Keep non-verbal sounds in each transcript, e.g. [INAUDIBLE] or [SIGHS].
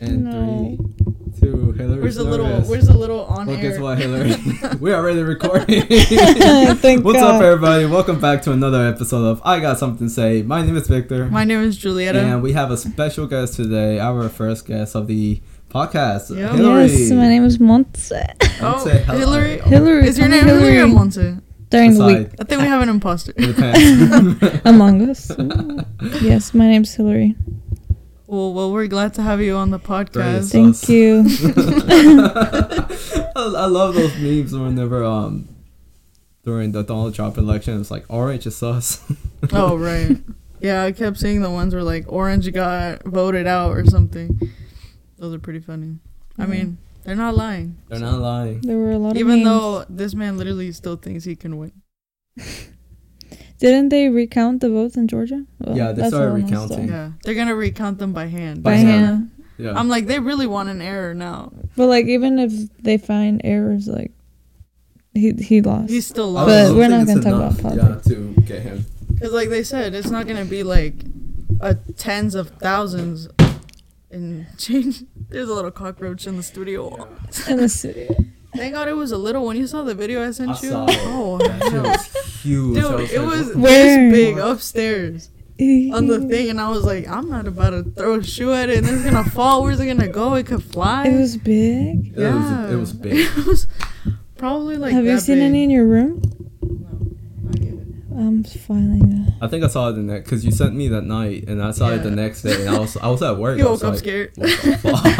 And No. three, two, Hillary. Where's a little? Where's the little on Well, air? guess what, Hillary? [LAUGHS] [LAUGHS] we are already recording. [LAUGHS] Thank What's God. up, everybody? Welcome back to another episode of I Got Something to Say. My name is Victor. My name is Julieta. and we have a special guest today, our first guest of the podcast, Yeah. Hillary. Yes, my name is Montse. oh, hello. Hillary. Hillary. Is your name Hillary or Hillary. Monte? During the week. I think we have an imposter. Among us. Ooh. yes, my name's Hillary. Well, well, we're glad to have you on the podcast. Great. Thank Sus. you. [LAUGHS] I, I love those memes whenever um during the Donald Trump election it's like orange is sus. [LAUGHS] oh [LAUGHS] right. Yeah, I kept seeing the ones where like Orange got voted out or something. Those are pretty funny. I mean, they're not lying. They're not lying. There were a lot of Even though this man literally still thinks he can win. Didn't they recount the votes in Georgia? Well, Yeah, they that's started all I know recounting. Yeah, they're gonna recount them by hand. By By hand. Yeah. I'm like, they really want an error now. But like, even if they find errors, like he he lost. He's still lost. But we're not gonna talk about enough, politics. Yeah, to get him. Because, like they said, it's not gonna be like a tens of thousands and [LAUGHS] change. There's a little cockroach in the studio. in the city. Thank God it was a little one. You saw the video I sent I you? saw it. Oh, That shit was huge. I dude, was it like, was what this big upstairs on the thing, and I was like, I'm not about to throw a shoe at it, and it's gonna fall. Where's it gonna go? It could fly. It was big. Yeah, it was- it was big. [LAUGHS] it was probably like. Have you seen big. any in your room? No, not yet. I'm filing that. I think I saw it the next because you sent me that night, and I saw it the next day, and I was I was at work. You I was woke up like, scared. What the fuck? [LAUGHS]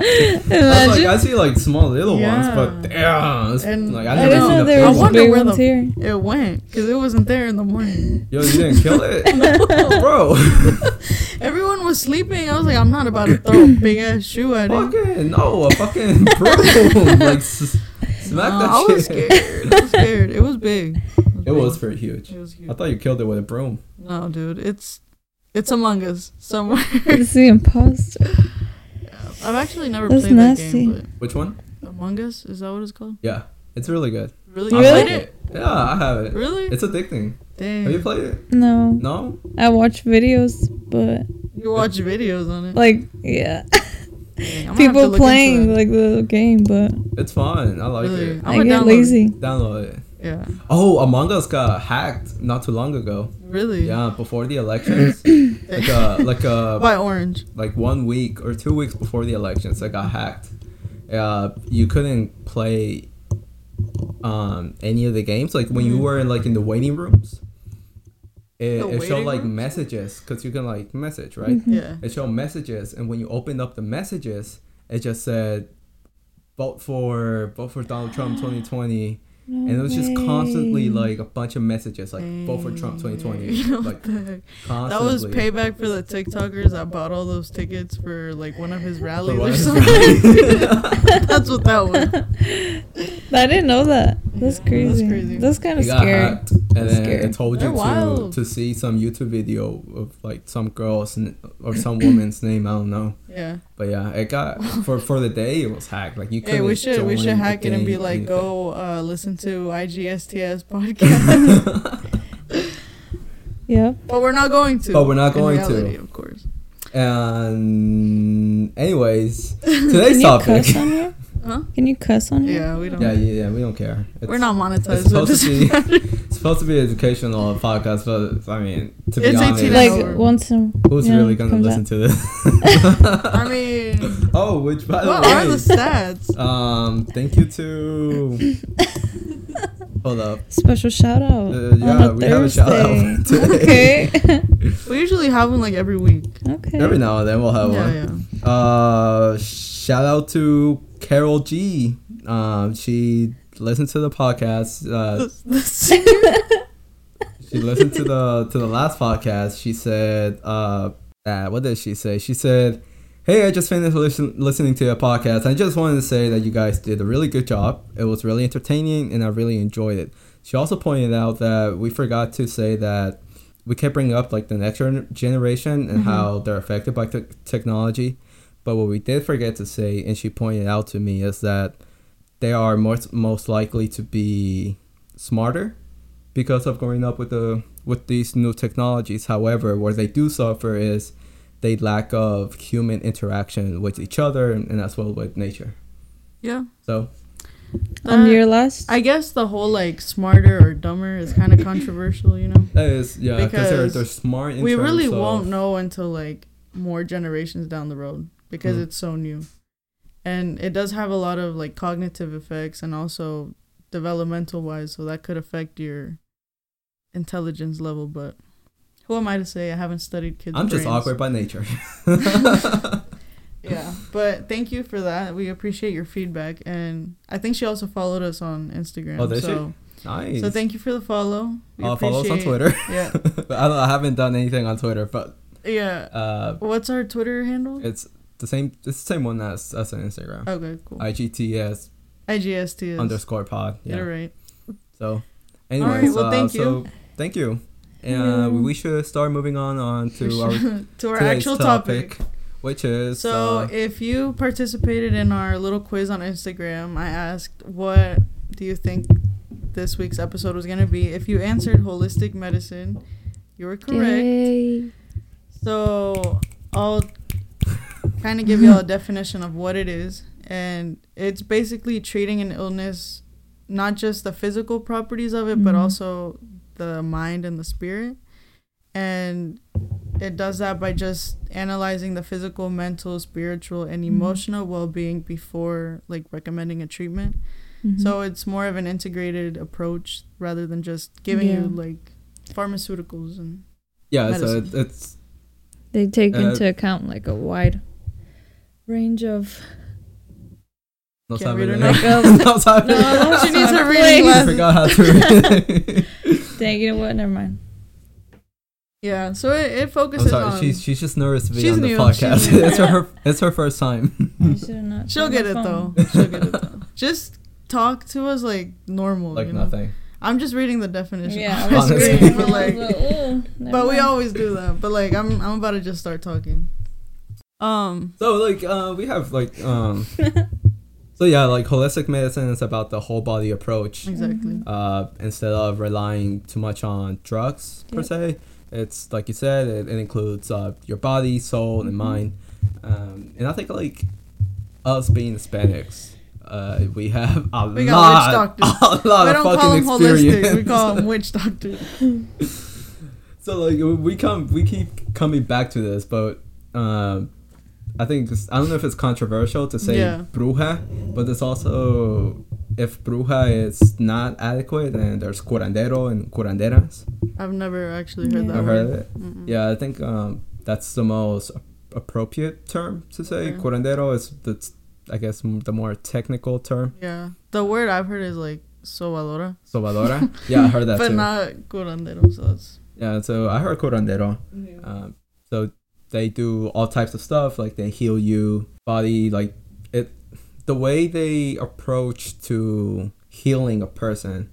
I like, I see like small little Yeah. ones, but damn, it's, And like I I never didn't seen know a there big I was one. wonder where the- here. It went because it wasn't there in the morning. Yo, you didn't kill it, [LAUGHS] bro. [LAUGHS] Everyone was sleeping. I was like, I'm not about to throw a big ass shoe at it. fucking no, a fucking broom. like s- smack Nah, that I shit. was scared. I was scared. It was big. It was pretty huge. It was huge. I thought you killed it with a broom. No, dude, it's it's Among Us somewhere. [LAUGHS] It's the imposter. I've actually never That's played nasty. that game, Which one? but Among Us is that what it's called? Yeah, it's really good. Really? You Really? like played it? Yeah, I have it. Really? It's addicting. Dang. Have you played it? No, No. I watch videos, but You watch videos on it. like, yeah, Dang, [LAUGHS] I'm gonna have to people playing like the game, but It's fun. I like Really? it. I'm I get download lazy. Download it. Yeah. Oh, Among Us got hacked not too long ago. Really? Yeah, before the elections. [LAUGHS] like uh like uh By Orange. like one week or two weeks before the elections, it got hacked. Uh, you couldn't play um any of the games. Like when you Mhm. were in like in the waiting rooms, it, it showed like rooms? messages because you can like message right. Mhm. Yeah. It showed messages, and when you opened up the messages, it just said, "Vote for vote for Donald Trump 2020." No and it was just constantly like a bunch of messages like vote for Trump mm. 2020 [LAUGHS] like what the heck? constantly. That was payback for the TikTokers that bought all those tickets for like one of his rallies or [LAUGHS] something. [LAUGHS] That's what that was. I didn't know that. That's Yeah, that's crazy. crazy. That's kind of got scary. hacked, and That's then scary. it told They're you to, wild. to see some YouTube video of like some girl's n- or some woman's name. I don't know, Yeah. but yeah, it got for for the day it was hacked. Like you Hey, couldn't. we should we should hack it and be like, go uh, listen to IGSTS [LAUGHS] podcast. yeah. but we're not going to. But we're not in going to. reality, Of course. and anyways, [LAUGHS] Can today's you topic. cuss on here? Huh? Can you cuss on here? Yeah, we don't. Yeah, yeah, yeah. We don't care. It's, We're not monetized. So supposed to be. [LAUGHS] matter. It's supposed to be an educational podcast, but I mean, to be It's 18 honest, Like once in who's you know, really gonna listen out. to this? I mean, [LAUGHS] oh, which by the what way, are the stats? um, thank you to. [LAUGHS] Hold up. Special shout out Uh, yeah, a we have a shout out today. [LAUGHS] okay. We usually have them like every week. okay. Every now and then we'll have yeah, one. yeah. Uh, shout out to Carol G. Um, she listened to the podcast. Uh, The, the singer. she listened to the to the last podcast. She said, uh, uh, what did she say? She said, "Hey, I just finished listen, listening to your podcast. I just wanted to say that you guys did a really good job. It was really entertaining, and I really enjoyed it." She also pointed out that we forgot to say that we kept bringing up like the next generation and Mhm. how they're affected by te- technology. But what we did forget to say, and she pointed out to me, is that they are most most likely to be smarter because of growing up with the with these new technologies. However, where they do suffer is they lack of human interaction with each other and, and as well with nature. Yeah. So On That- your last, I guess the whole like smarter or dumber is kind of [LAUGHS] controversial, you know. that is yeah because they're they're smart. In we really of- won't know until like more generations down the road because Mhm. it's so new and it does have a lot of like cognitive effects and also developmental wise so that could affect your intelligence level but who am i to say i haven't studied kids I'm just brains. awkward by nature. [LAUGHS] [LAUGHS] yeah but thank you for that we appreciate your feedback and i think she also followed us on instagram Oh, did she? so nice. so thank you for the follow we I'll follow us on Twitter. yeah [LAUGHS] I, I haven't done anything on Twitter, but yeah uh, what's our twitter handle it's the same. It's the same one as as on Instagram. okay cool IGTS igst is underscore pod. Get it Yeah. right. So, anyways, right, well, uh, thank so thank you. And Yeah. we should start moving on on to [LAUGHS] our to our today's actual topic. which is So, uh, if you participated in our little quiz on Instagram, I asked, "What do you think this week's episode was gonna be?" If you answered holistic medicine, you were correct. Yay. So, I'll kind of give you all a definition of what it is, and it's basically treating an illness, not just the physical properties of it, but Mhm. also the mind and the spirit. And it does that by just analyzing the physical, mental, spiritual, and Mhm. emotional well-being before like recommending a treatment. Mhm. So it's more of an integrated approach rather than just giving Yeah. you like pharmaceuticals and yeah, so medicine. it, it's they take uh, into account like a wide range of. [LAUGHS] no Can't sabe read her leer. notes. no No, she needs her Please. reading I glasses. forgot how to read. [LAUGHS] Dang, you know what? Never mind. Yeah, so it, it I'm focuses sorry, on. she's she's just nervous to be She's on the new, podcast. [LAUGHS] new. it's her it's her first time. I should not. she'll get it phone. though. She'll get it though. Just talk to us like normal. like you know? nothing. I'm just reading the definition. Yeah, on I was my Honestly. screen, reading, but like, was like, but we always do that. But like, I'm I'm about to just start talking. Um. So like uh we have like um so yeah like holistic medicine is about the whole body approach. Exactly. Mhm. uh, instead of relying too much on drugs per Yep. se. It's like you said, it, it includes uh, your body, soul, and Mhm. mind. Um, and I think like us being Hispanics, uh, we have a We got lot, witch doctors. [LAUGHS] a lot we of don't call fucking them holistic. We call them witch [LAUGHS] doctors. so like we come, we keep coming back to this, but um, I think this, I don't know if it's controversial to say Yeah. bruja, but it's also if bruja is not adequate, then there's curandero and curanderas. I've never actually heard Yeah. that I've heard of word. it. Mm-mm. Yeah, I think um, that's the most appropriate term to say. Okay. Curandero is the, I guess, the more technical term. Yeah. The word I've heard is like sobadora, Sobadora. [LAUGHS] yeah, I heard that but too. not curandero. So it's yeah, so I heard curandero. Um, so they do all types of stuff, like they heal you body, like it. The way they approach to healing a person,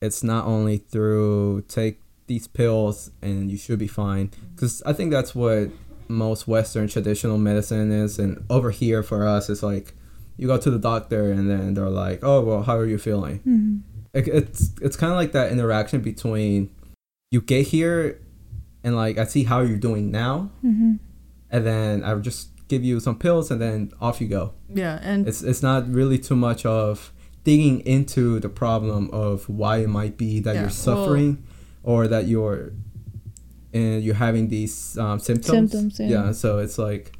it's not only through take these pills and you should be fine. Because I think that's what most Western traditional medicine is, and over here for us, it's like you go to the doctor and then they're like, "Oh, well, how are you feeling?" Mhm. it, it's it's kind of like that interaction between you get here and like I see how you're doing now, Mhm. and then I would just give you some pills and then off you go. yeah, and It's it's not really too much of digging into the problem of why it might be that Yeah, you're well- suffering or that you're and you're having these um, symptoms. Symptoms, yeah. So it's like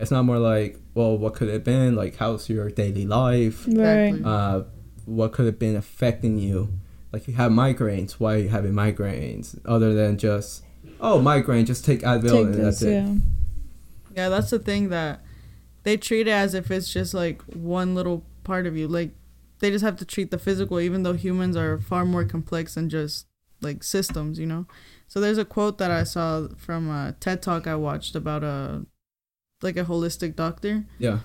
it's not more like well, what could it have been? Like how's your daily life? Right. Uh, what could have been affecting you. Like you have migraines, why are you having migraines? Other than just, oh, migraine, just take Advil Take and this, that's it. yeah. Yeah, that's the thing that they treat it as if it's just like one little part of you. Like they just have to treat the physical, even though humans are far more complex than just like systems, you know. So there's a quote that I saw from a TED talk I watched about a like a holistic doctor, Yeah.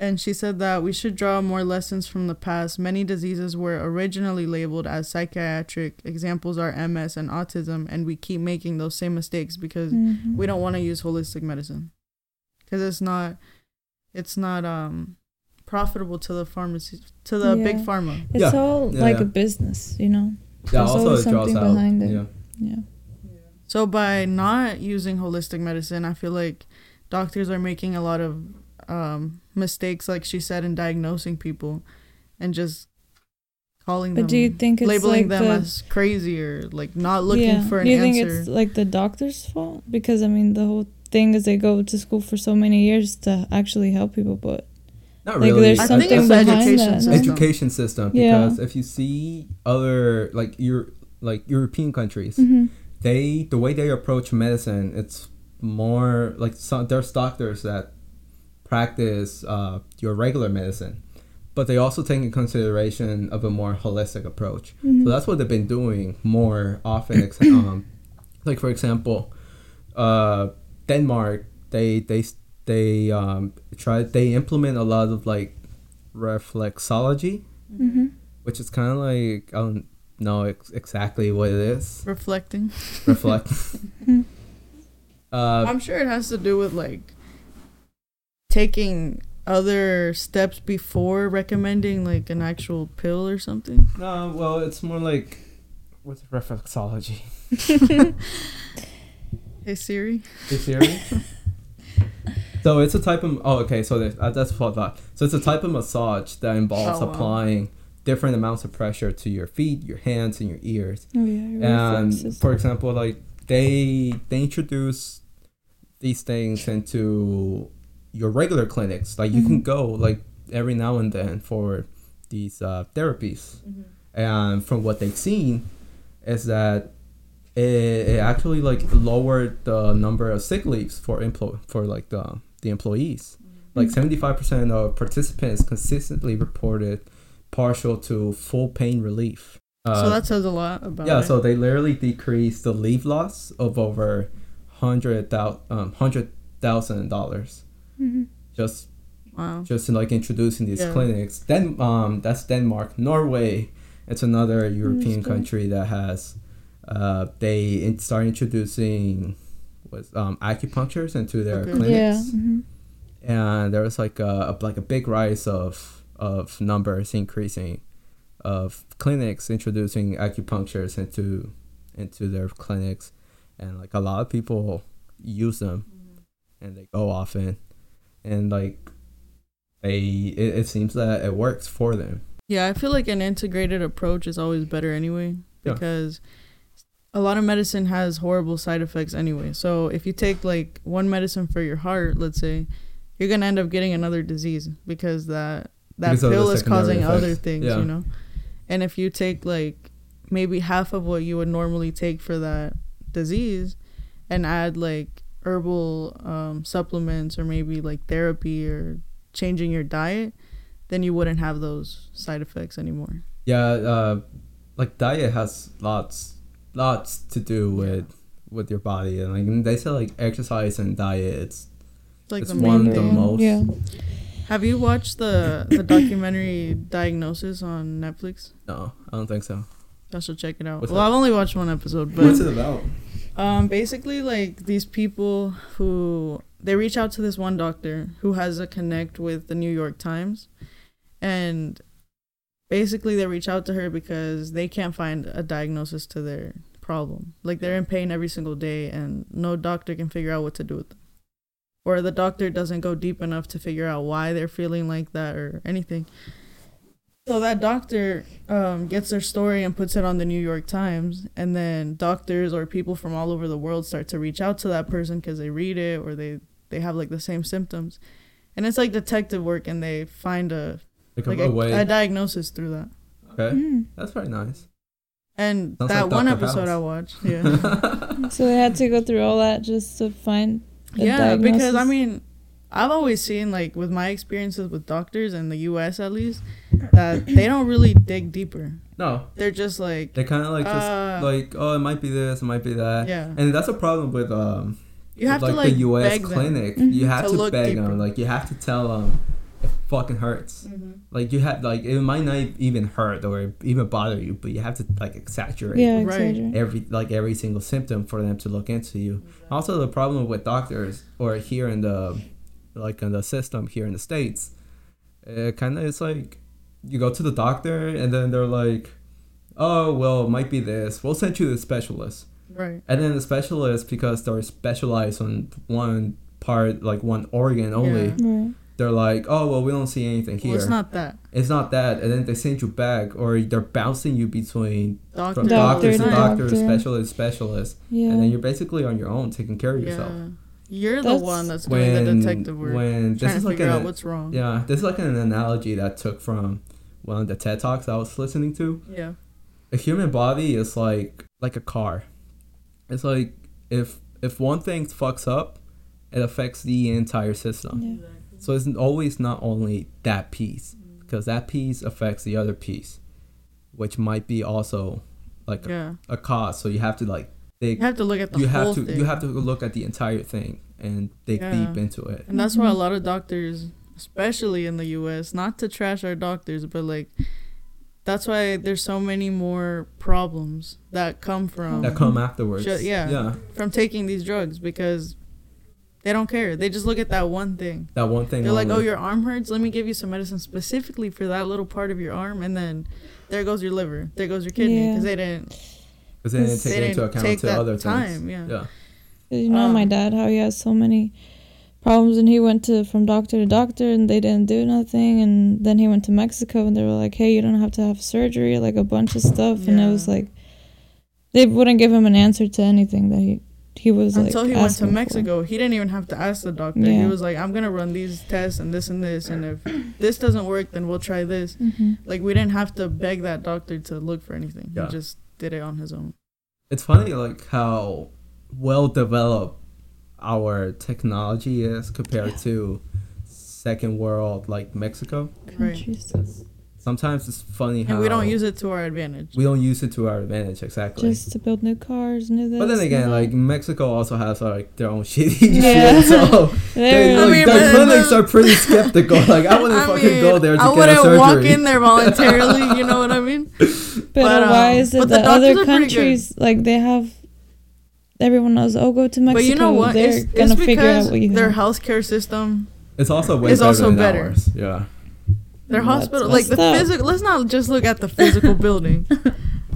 And she said that we should draw more lessons from the past. Many diseases were originally labeled as psychiatric. Examples are MS and autism, and we keep making those same mistakes because Mhm. we don't want to use holistic medicine because it's not it's not um profitable to the pharmacy to the big pharma It's Yeah. all Yeah, like yeah. a business, you know. Yeah, There's also always it draws something out. behind it. Yeah. Yeah. so by not using holistic medicine i feel like doctors are making a lot of um, mistakes, like she said, in diagnosing people, and just calling them, do you think it's labeling like them the, as crazy or like not looking for an do you answer? think it's like the doctor's fault? Because I mean, the whole thing is they go to school for so many years to actually help people, but Not like really. there's I something think it's the behind education that. system. no? education system Yeah. because if you see other like your like European countries, Mhm. they the way they approach medicine, it's more like some there's doctors that practice uh, your regular medicine, but they also take in consideration of a more holistic approach. Mhm. So that's what they've been doing more often. [COUGHS] um, like for example, uh, Denmark, they they they um, try they implement a lot of like reflexology, Mhm. which is kind of like I don't know ex- exactly what it is. Reflecting. Reflect. [LAUGHS] uh, I'm sure it has to do with like taking other steps before recommending like an actual pill or something. no, well, it's more like what's reflexology? [LAUGHS] Hey Siri. Is [LAUGHS] theory? so it's a type of oh okay so there's- uh, that's what I thought. So it's a type of massage that involves Oh, wow. applying different amounts of pressure to your feet, your hands, and your ears. Oh yeah, And reflexes. for example, like they they introduce these things into your regular clinics. Like you can Mhm. go like every now and then for these uh, therapies. And from what they've seen, is that it, it actually like lowered the number of sick leaves for employ for like the the employees. Like seventy five percent of participants consistently reported partial to full pain relief. Uh, so that says a lot about yeah, it. so they literally decreased the leave loss of over hundred thousand um, hundred thousand dollars Mhm. just wow. just in like introducing these Yeah. clinics. Then um that's Denmark, Norway. It's another European country that has uh they in, start introducing was um acupunctures into their Okay. clinics, Yeah. mhm. and there was like a, a like a big rise of of numbers increasing of clinics introducing acupunctures into into their clinics, and like a lot of people use them, and they go often, and like they it, it seems that it works for them. Yeah, I feel like an integrated approach is always better anyway Yeah. because a lot of medicine has horrible side effects anyway. So if you take like one medicine for your heart, let's say, you're gonna end up getting another disease because that that Because pill is causing other things, Yeah. you know. And if you take like maybe half of what you would normally take for that disease and add like herbal um, supplements or maybe like therapy or changing your diet, then you wouldn't have those side effects anymore. Yeah, uh, like diet has lots lots to do with with your body, and like they say like exercise and diet. It's It's like It's the one main of the thing. most- Yeah. Have you watched the the documentary Diagnosis on Netflix? no, I don't think so. I should check it out. What's well, that? I've only watched one episode, but What's it about? Um, basically, like these people who they reach out to this one doctor who has a connect with the New York Times, and basically they reach out to her because they can't find a diagnosis to their problem. Like they're in pain every single day, and no doctor can figure out what to do with them, or the doctor doesn't go deep enough to figure out why they're feeling like that or anything. So that doctor um, gets their story and puts it on the New York Times, and then doctors or people from all over the world start to reach out to that person because they read it or they they have like the same symptoms, and it's like detective work, and they find a Like, like a, a, way. a diagnosis through that. okay, Mm. that's very nice. And Sounds that like one Dr. episode House. I watched, [LAUGHS] yeah, So they had to go through all that just to find. a yeah, because I mean, I've always seen like with my experiences with doctors in the U.S. at least that they don't really dig deeper. no, They're just like, they kind of like just Uh, like oh, it might be this, it might be that, yeah, and that's a problem with um you have with, to like, like the U.S. beg them. clinic. Mhm. You have To to, beg deeper. them, like you have to tell them it fucking hurts. Mhm. Like you have like it might not even hurt or even bother you, but you have to like exaggerate Yeah, Right. exaggerate. every like every single symptom for them to look into you. Also, the problem with doctors or here in the like in the system here in the states, it kind of is like you go to the doctor and then they're like, "Oh well, it might be this. We'll send you to the specialist." Right. And then the specialist, because they're specialized on one part, like one organ only, Yeah. Right. they're like, oh well, we don't see anything here. Well, it's not that. It's not that, and then they send you back, or they're bouncing you between Doctor, from Doctor doctors to to doctors, doctor. specialists, specialists, Yeah. and then you're basically on your own, taking care of yourself. Yeah. You're That's- the one that's doing the detective work. when this trying is to like figure out an, what's wrong. yeah, this is like an analogy that I took from one of the TED talks I was listening to. Yeah. a human body is like like a car. It's like if if one thing fucks up, it affects the entire system. Yeah. So it's always not only that piece mm-hmm. because that piece affects the other piece, which might be also like a, Yeah. a cause. So you have to like dig. You have to look at the You whole have to thing. you have to look at the entire thing and dig Yeah. deep into it. And that's why a Mhm. lot of doctors, especially in the US, not to trash our doctors, but like that's why there's so many more problems that come from That come afterwards. Ju- yeah. Yeah. from taking these drugs because they don't care. They just look at that one thing. That one thing. They're like, "Oh, your arm hurts. Let me give you some medicine specifically for that little part of your arm." And then there goes your liver. There goes your kidney Yeah. because they didn't. Because they didn't They take it into account take to that other time, things. yeah. Yeah. You know my Um, dad how he has so many problems and he went to from doctor to doctor and they didn't do nothing and then he went to Mexico and they were like, Hey, you don't have to have surgery, like a bunch of stuff and it was like they wouldn't give him an answer to anything that he he was like Until he went to asking for. Mexico, he didn't even have to ask the doctor. Yeah. He was like, "I'm gonna run these tests and this and this, and if this doesn't work, then we'll try this." Mm-hmm. Like we didn't have to beg that doctor to look for anything. Yeah. He just did it on his own. it's funny like how well developed our technology is compared to second world like Mexico. Right. Countries. Sometimes it's funny how And we don't use it to our advantage. we don't use it to our advantage exactly. Just to build new cars, new this. but then new again, that. like Mexico also has like their own [LAUGHS] shitty Yeah. shit, so [LAUGHS] they, They're- I like, mean, the clinics are pretty skeptical. [LAUGHS] Like I wouldn't fucking go there to I get a surgery. I wouldn't walk in there voluntarily. you know what I mean? But, But, um, why is it but the that other are pretty good. countries like they have? Everyone knows. Oh, go to Mexico. But you know what? They're It's, gonna it's figure out because what you their have. healthcare system, It's also way It's better also than better. ours. Yeah. Their That's hospital, like the up. physical. Let's not just look at the physical [LAUGHS] building.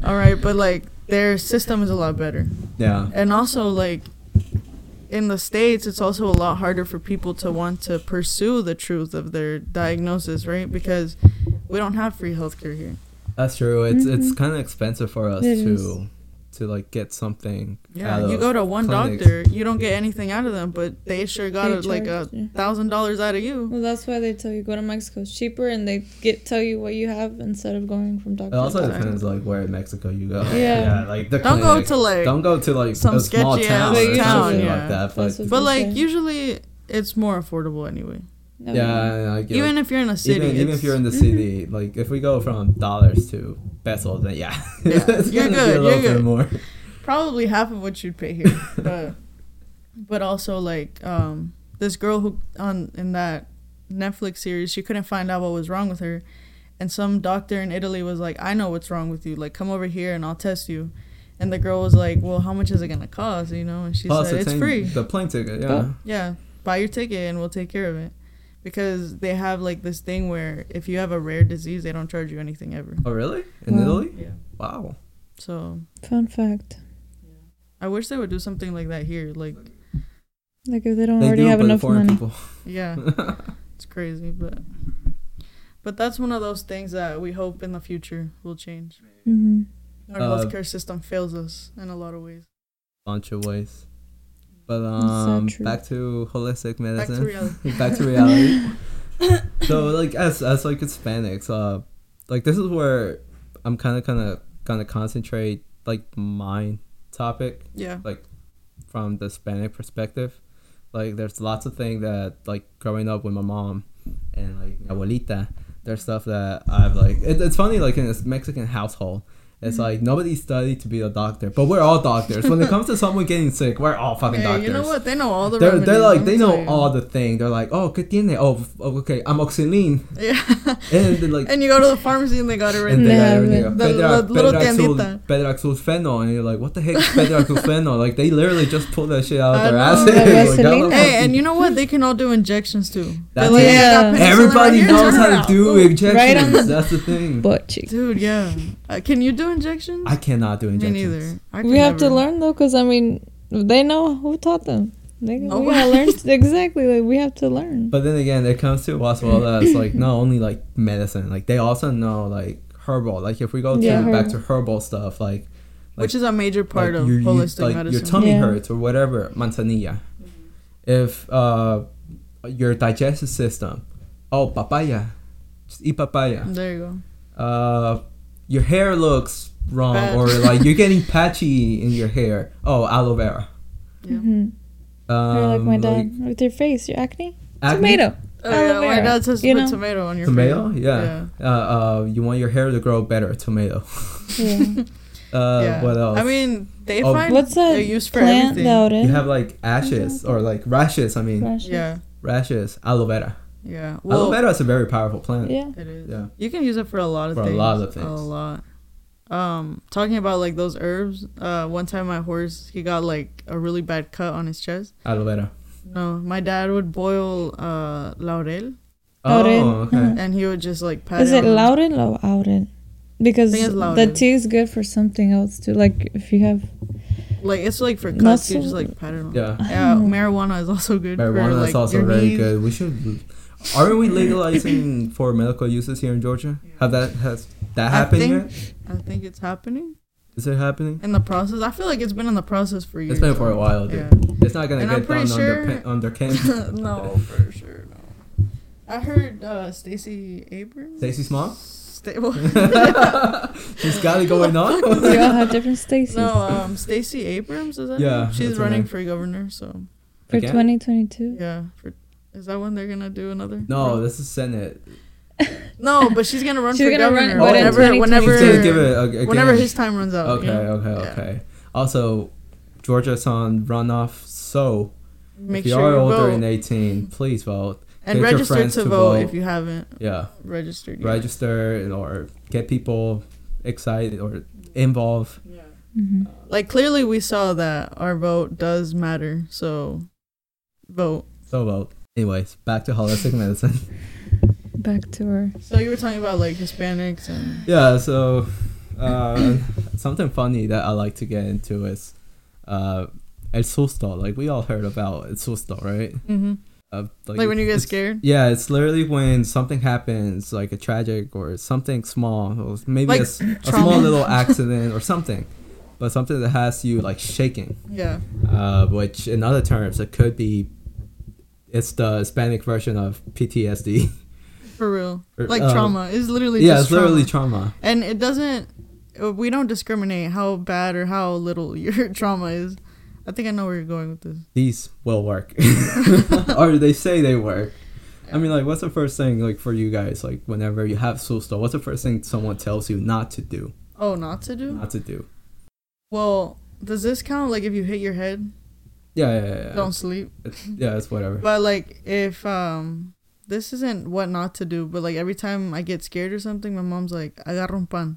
All right, but like their system is a lot better. Yeah. and also like in the states it's also a lot harder for people to want to pursue the truth of their diagnosis right because we don't have free healthcare here That's true. It's it's Mhm. kind of expensive for us It to is. To like get something. yeah out you go to one clinics. doctor you don't get anything out of them but they sure got They a, like a thousand dollars out of you Well, that's why they tell you go to Mexico. It's cheaper, and they get tell you what you have instead of going from doctor. It also to doctor. depends like where in Mexico you go. Yeah. like the don't go to like don't go to like some a small sketchy town ass or town, something yeah. like that. That's But what but like say. usually it's more affordable anyway No. yeah, I get even it. if you're in a city even, even if you're in the [LAUGHS] city, like if we go from dollars to pesos, then yeah, Yeah, it's you're gonna [LAUGHS] be good, a little you're bit good. more. probably half of what you'd pay here [LAUGHS] but but also like um this girl who on in that netflix series she couldn't find out what was wrong with her and some doctor in italy was like i know what's wrong with you like come over here and i'll test you and the girl was like well how much is it gonna cost you know and she Plus, said it's free The plane ticket, yeah. Oh. yeah buy your ticket and we'll take care of it because they have like this thing where if you have a rare disease they don't charge you anything ever Oh really? In Wow. Italy? yeah Wow. so Fun fact. i wish they would do something like that here like Like if they don't They already do, have but the enough foreign money. people. [LAUGHS] Yeah, it's crazy, but but that's one of those things that we hope in the future will change. hmm Our Uh, healthcare system fails us in a lot of ways. bunch of ways. But um, true. back to holistic Back medicine. to reality. [LAUGHS] back to reality. [LAUGHS] so like as as like Hispanics, uh, like this is where I'm kind of kind of gonna concentrate like my topic Yeah, Like from the Hispanic perspective. Like there's lots of things that like growing up with my mom and like abuelita. There's stuff that I've like. It, it's funny like in this Mexican household. It's Mm-hmm. like nobody studied to be a doctor, but we're all doctors. When it comes to someone getting sick, we're all fucking hey, doctors. you know what? They know all the. They're, remedies, they're like they know tell all the thing. They're like, oh, ¿qué tiene? Oh, f- oh, okay, amoxicillin, Yeah, [LAUGHS] and then like and you go to the pharmacy and they got it right and They they there. got have everything. it. The Pedra- li- little Pedraxul- tiendita. Pedraxulfeno, and you're like, what the heck is Pedraxulfeno? [LAUGHS] like they literally just pull that shit out of I their know. asses. The [LAUGHS] like, how the Vaseline? fuck Hey, and you know what? They can all do injections too. That's like, it. "Hey, I got Yeah. Everybody knows how to do injections. Right on the- That's the thing. But. Dude, yeah. Uh, can you do injections? I cannot do Me injections. neither. I We could have to learn though, because I mean, they know who taught them. They, No. we gotta learn [LAUGHS] exactly. Like we have to learn. But then again, it comes to as well as [LAUGHS] like not only like medicine, like they also know like herbal. Like if we go to Yeah, back to herbal. herbal stuff, like Which is a major part like of your- you- holistic like medicine. your tummy Yeah. hurts or whatever, manzanilla. If uh your digestive system, oh papaya, just eat papaya. there you go. Uh, your hair looks wrong Bad. or like you're getting [LAUGHS] patchy in your hair. Oh, aloe vera. Yeah. hmm Um, or like my dad with your face, your acne. acne? Tomato. Oh, yeah, my dad says you put know? tomato on your face. Tomato, face. yeah. Uh, uh, you want your hair to grow better. Tomato. Yeah. [LAUGHS] Uh, Yeah. what else? I mean, they Oh. find What's a use for plant? everything. Laurel? you have like ashes or like rashes. I mean, Rashes. Yeah, rashes. Aloe vera. Yeah. aloe Well, vera is a very powerful plant. Yeah. it is. Yeah. You can use it for a lot of things. For a lot of things. A lot. Um, talking about like those herbs. Uh, one time my horse he got like a really bad cut on his chest. Aloe vera. No, my dad would boil uh laurel Laurel, Oh, okay. uh-huh. and he would just like pat Is it. it on- laurel or laurel? Because the tea is good for something else too. Like if you have Like it's like for cuts. You Muscle- just like pat it on. Yeah. Yeah, marijuana is also good. for, Marijuana like, is also your very knees. good. We should. Aren't we [LAUGHS] legalizing for medical uses here in Georgia? Have that has that I happened think- yet? I think it's happening Is it happening? in the process. I feel like it's been in the process for years. It's been for a while, dude. Yeah. It's not gonna And get done pretty under under Kemp. [LAUGHS] no, for sure. No. I heard uh, Stacey Abrams. Stacey Small? Sta- [LAUGHS] well, She's got it going on. we all have different Stacy's. no, um, Stacey Abrams is that? Yeah, name? she's running for governor. So for 2022. yeah, for is that when they're gonna do another? No, this is Senate. [LAUGHS] no, but she's gonna run She's for gonna run, governor but in whenever, whenever, She's gonna give it a, again. whenever his time runs out. Okay, you know? okay, Yeah. okay. Also, Georgia's on runoff, so Make if you sure are you older vote than 18, please vote. and get register to, to vote, vote. if you haven't Yeah, registered. yet. register or get people excited or involved. hmm Like clearly, we saw that our vote does matter. So vote. So vote. Anyways, back to holistic medicine. [LAUGHS] Back to her. So you were talking about like Hispanics and Yeah, so uh, [COUGHS] something funny that I like to get into is uh, el susto. Like we all heard about el susto, right? hmm Uh, like, when you get scared. Yeah, it's literally when something happens, like a tragic or something small, or maybe Like a, s- a trauma. small little [LAUGHS] accident or something, but something that has you like shaking. Yeah. Uh, which in other terms, it could be, it's the Hispanic version of PTSD. [LAUGHS] For real. Like uh, trauma. It's literally yeah, just it's literally trauma. trauma. and it doesn't. uh, We don't discriminate how bad or how little [LAUGHS] your trauma is. I think I know where you're going with this. These will work, [LAUGHS] or they say they work. I mean, like, what's the first thing like for you guys? Like, whenever you have susto, what's the first thing someone tells you not to do? Oh, not to do. Not to do. Well, does this count? Like if you hit your head, Yeah, yeah, yeah. yeah. don't sleep. It's, yeah, it's whatever. But like if um this isn't what not to do, but like every time I get scared or something, my mom's like, agarra un pan.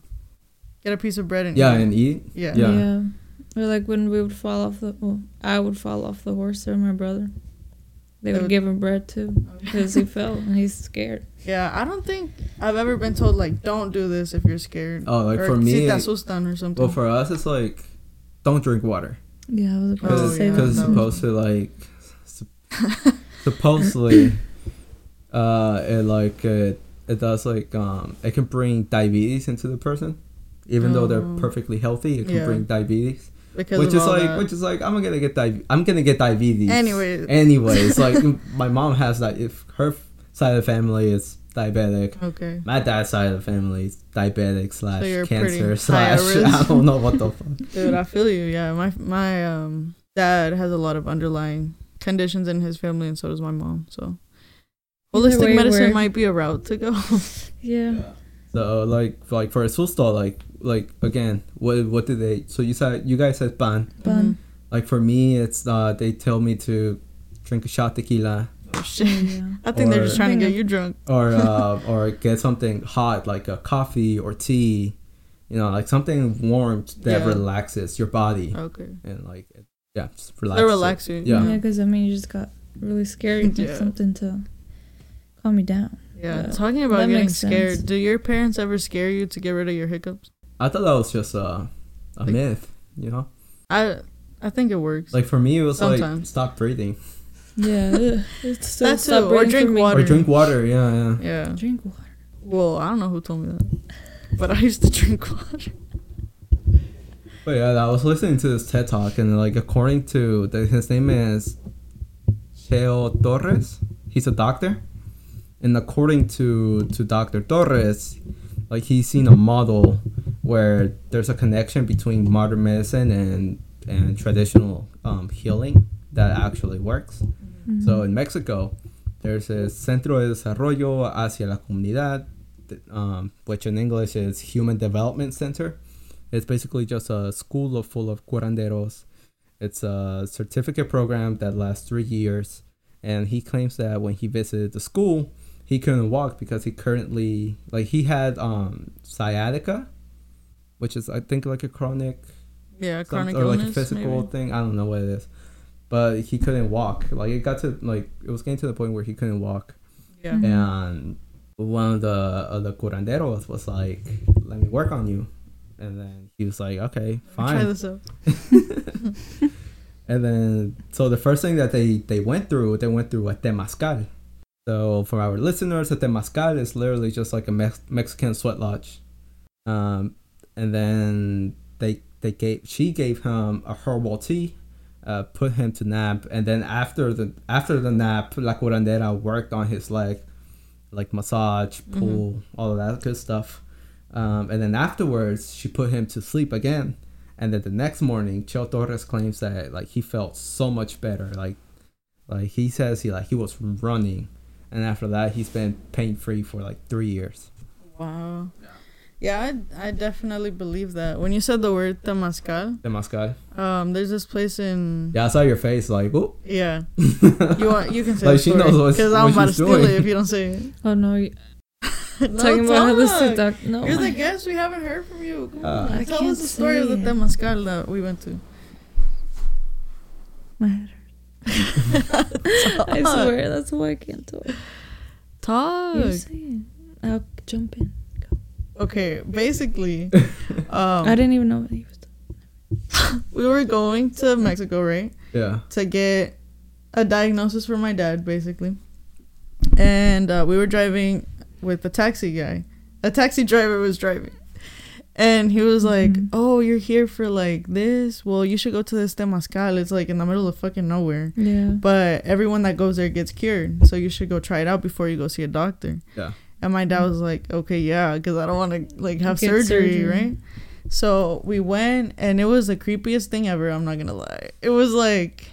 Get a piece of bread and Yeah, eat and eat. yeah. Yeah. Yeah. Or like when we would fall off the. Well, I would fall off the horse or my brother. They They would would- give him bread too [LAUGHS] because he fell and he's scared. Yeah, I don't think I've ever been told like don't do this if you're scared. Oh, like or for me, si me, te asustan or something. well, for us, it's like don't drink water Yeah, I was about Oh, to because say yeah, that. it's supposed to like sup- [LAUGHS] supposedly uh it like it, it does like um it can bring diabetes into the person even though they're Oh. perfectly healthy it can Yeah. bring diabetes because which is like that. which is like i'm gonna get di- i'm gonna get diabetes Anyways. anyways like [LAUGHS] my mom has that if her side of the family is diabetic okay. my dad's side of the family is diabetic slash you're cancer pretty slash [LAUGHS] i don't know what the fuck Dude, I feel you. Yeah, my my um dad has a lot of underlying conditions in his family, and so does my mom. So holistic way, medicine might be a route to go. [LAUGHS] Yeah. So like like for a susto like like again what what did they so you said you guys said pan Bun. like for me it's uh they tell me to drink a shot tequila shit! [LAUGHS] Yeah. I think they're just trying to get you drunk. or [LAUGHS] uh or get something hot like a coffee or tea you know like something warm that Yeah. relaxes your body Okay. and like it, yeah just relax They it. relax you. Yeah. Yeah, because I mean, you just got really scared. [LAUGHS] Yeah. something to calm you down. Yeah. Yeah. Talking about getting makes sense. scared. Do your parents ever scare you to get rid of your hiccups? I thought that was just a a Like- myth you know I I think it works. Like for me, it was like stop breathing Yeah, ugh, it's [LAUGHS] still That too, or drink water. or drink water. Yeah, yeah. yeah. Drink water. Well, I don't know who told me that, but I used to drink [LAUGHS] water. But yeah, I was listening to this TED talk, and like according to the, his name is Cheo Torres. He's a doctor, and according to to Doctor Torres, like he's seen a model where there's a connection between modern medicine and and traditional um, healing that actually works. So in Mexico, there's a Centro de Desarrollo hacia la Comunidad, um, which in English is Human Development Center. It's basically just a school of full of curanderos. It's a certificate program that lasts three years, and he claims that when he visited the school, he couldn't walk because he currently like he had um sciatica, which is I think like a chronic Yeah, chronic or illness. like a physical maybe. thing. I don't know what it is, but he couldn't walk. Like it got to like it was getting to the point where he couldn't walk, Yeah. Mhm. and one of the of the curanderos was like, "Let me work on you," and then he was like, "Okay, fine." Try fine." this out. [LAUGHS] And then so the first thing that they they went through, they went through a temazcal. So for our listeners, a temazcal is literally just like a Mex- Mexican sweat lodge. Um, and then they they gave she gave him a herbal tea, uh, put him to nap, and then after the after the nap, la curandera worked on his leg, like massage, pull, all of that good stuff. Um, and then afterwards, she put him to sleep again. And then the next morning, Cheo Torres claims that like he felt so much better. Like, like he says he like he was running, and after that, he's been pain free for like three years. Wow. Yeah, I, I definitely believe that. When you said the word Temascal, Temazcal. um, there's this place in Yeah, I saw your face like, oh. yeah. [LAUGHS] You want you can say Like, the she story, knows what- because what I'm about to steal doing. it if you don't say it. [LAUGHS] Oh no, you- [LAUGHS] No, talking about how this talk. is doc- No, You're the guest. We haven't heard from you. Come Uh, on, I tell can't us the story of the say it. Temazcal that we went to. my head hurts. I swear that's why I can't talk. Talk. You say it. I'll jump in. Okay, basically, [LAUGHS] um, I didn't even know what he was. Doing. [LAUGHS] we were going to Mexico, right? Yeah. to get a diagnosis for my dad, basically. And uh, we were driving with a taxi guy. A taxi driver was driving. And he was like, Mhm. Oh, you're here for like this? Well, you should go to this Temazcal. It's like in the middle of fucking nowhere. Yeah. But everyone that goes there gets cured. So you should go try it out before you go see a doctor. Yeah. And my dad was like, okay, yeah, because I don't want to like have surgery, surgery. right? So we went, and it was the creepiest thing ever. I'm not gonna lie. It was like,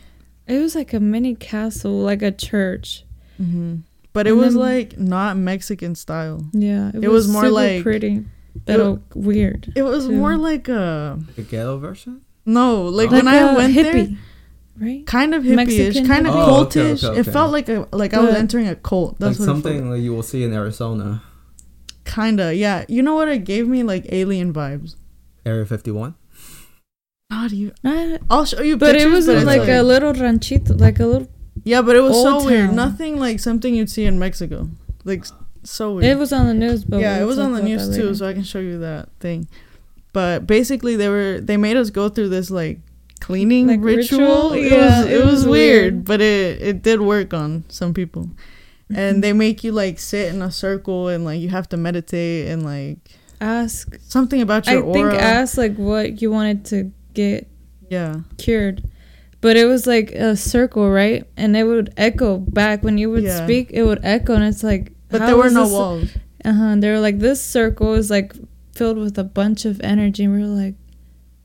It was like a mini castle, like a church. hmm but it And was then- like not Mexican style. Yeah. It was more super like- pretty, but weird. It was too. more like a Like a ghetto version. no, like, Like when I a went there, hippie, right? kind of hippie-ish, Mexican kind of hippie. Oh, okay, cultish. okay, It felt like a like I was But- entering a cult. That's like what it felt something like you will see in Arizona, Kinda, yeah. You know what? It gave me like alien vibes. Area Fifty One. Not even. Not, uh, I'll show you. but it pictures, was it's like a little ranchito, like a little. Yeah, but it was so old weird. town. Nothing like something you'd see in Mexico. Like s- so weird. It was on the news, but yeah, it we'll was on the about news that too, later. so I can show you that thing. But basically, they were they made us go through this like cleaning Like ritual. ritual? It Yeah, was it, was weird, weird. but it it did work on some people. And they make you like sit in a circle and like you have to meditate and like ask. something about I your aura. I think ask like what you wanted to get yeah. cured. But it was like a circle, right? And it would echo back when you would Yeah. speak. It would echo, and it's like. But there were no this- walls. Uh huh. They were like, this circle is like filled with a bunch of energy. And we were like,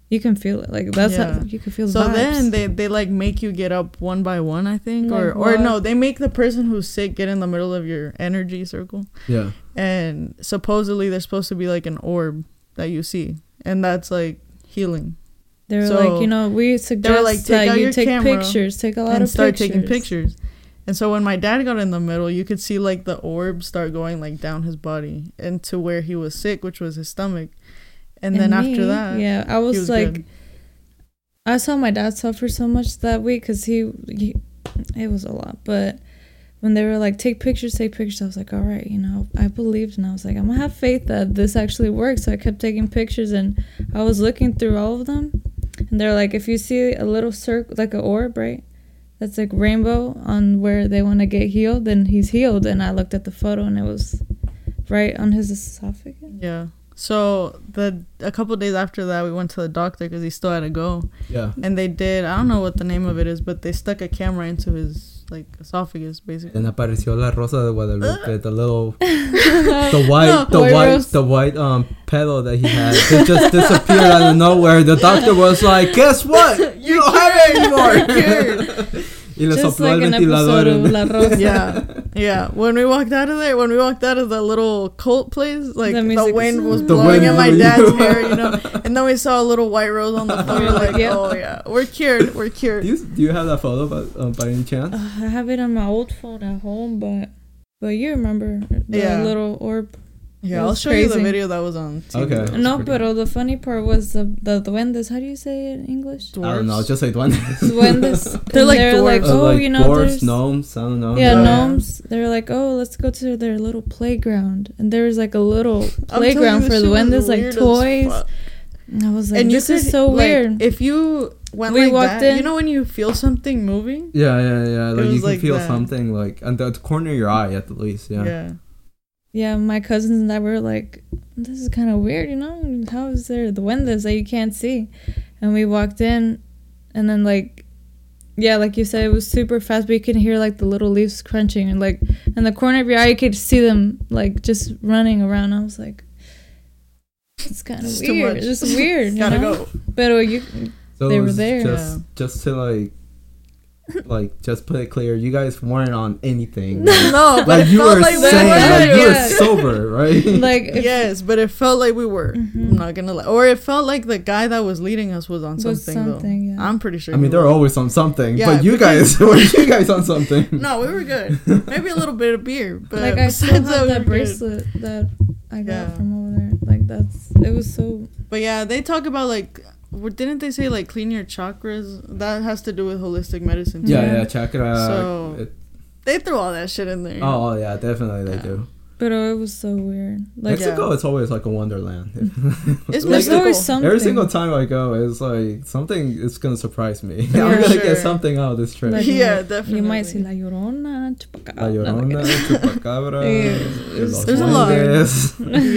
you can feel it. Like that's Yeah. how you can feel. So vibes. then they, they like make you get up one by one, I think, or Like or what? no, they make the person who's sick get in the middle of your energy circle, Yeah. and supposedly there's supposed to be like an orb that you see, and that's like healing, they were so like, you know, we suggest like, take that out you your take camera pictures, take a lot of pictures. and of start pictures. taking pictures. And so when my dad got in the middle, you could see like the orb start going like down his body into where he was sick, which was his stomach, and, then after that, yeah, I was, was like, good. I saw my dad suffer so much that week because he, he, it was a lot. But when they were like, take pictures, take pictures, I was like, all right, you know, I believed and I was like, I'm gonna have faith that this actually works. So I kept taking pictures and I was looking through all of them. And And they're like, if you see a little circle, like an orb, right? That's like rainbow on where they want to get healed, then he's healed. And I looked at the photo and it was right on his esophagus. Yeah. So the a couple days after that, we went to the doctor because he still had to go, Yeah. and they did. I don't know what the name of it is, but they stuck a camera into his like esophagus, basically. Then apareció la rosa de Guadalupe, the little, [LAUGHS] the white, No, the white white, rose. the white um petal that he had. It just disappeared out of nowhere. The doctor was like, "Guess what? You don't have it anymore." [LAUGHS] y le Just sopló like el an ventilador. episode of en- La Rosa. yeah, yeah. When we walked out of there, when we walked out of the little cult place, like The the, wind was- was The blowing wind in my dad's you. hair, you know. [LAUGHS] And then we saw a little white rose on the [LAUGHS] floor. Like, like, yeah. oh yeah, we're cured, we're Do cured. you, do you have that photo by, um, by any chance? Uh, I have it on my old phone at home, but but you remember the Yeah. little orb. Yeah, I'll was show you the video that was on TV. Okay. No, pretty- but the funny part was the the duendes. How do you say it in English? I don't know. Just say one. Duendes. [LAUGHS] [LAUGHS] They're like they're like, dwarves. Uh, oh, like you know, dwarves, gnomes. I don't know. yeah, Yeah. gnomes. They're like, oh, let's go to their little playground, and there was like a little playground for the shit duendes, like toys. And I was like, and you this is so like, weird. If you went We like walked that, in- you know when you feel something moving. Yeah, yeah, yeah. Like was you can like feel that. something like at the corner of your eye at the least. Yeah. Yeah. Yeah, my cousins and I were like, this is kind of weird, you know? How is there the windows that you can't see? And we walked in, and then like, yeah, like you said, it was super fast, but you can hear like the little leaves crunching, and like in the corner of your eye, you could see them like just running around. I was like, it's kind of weird. much. It's weird, [LAUGHS] you Gotta know? go. But oh, you, So They were there. Just, Yeah. just to like, like, just put it clear, you guys weren't on anything. [LAUGHS] No, but like it you felt were like we saying, were. like you were [LAUGHS] sober, right? [LAUGHS] like, if, yes, but it felt like we were. Mhm. I'm not gonna lie. Or it felt like the guy that was leading us was on Was something, something, though. yeah. I'm pretty sure. I mean, he they're always on something, Yeah, but you guys were you guys on something? No, we were good. Maybe a little bit of beer, but like I still besides have we that were good. bracelet that I got Yeah. from over there. Like that's it was so But yeah, they talk about like, what- didn't they say like clean your chakras? That has to do with holistic medicine. Too. Yeah, Yeah. yeah, chakra. So- it- They throw all that shit in there. oh, oh, yeah, definitely they do. but oh, it was so weird. Like Mexico, Yeah. it's always like a wonderland. [LAUGHS] It's [LAUGHS] Like, there's always something. Every single time I go, it's like something is gonna surprise me. [LAUGHS] Yeah, I'm gonna sure. get something out of this trip. Like, Yeah, like, definitely. You might see La Llorona, Chupacabra. La Llorona, Chupacabra, Yeah. Los There's a lot.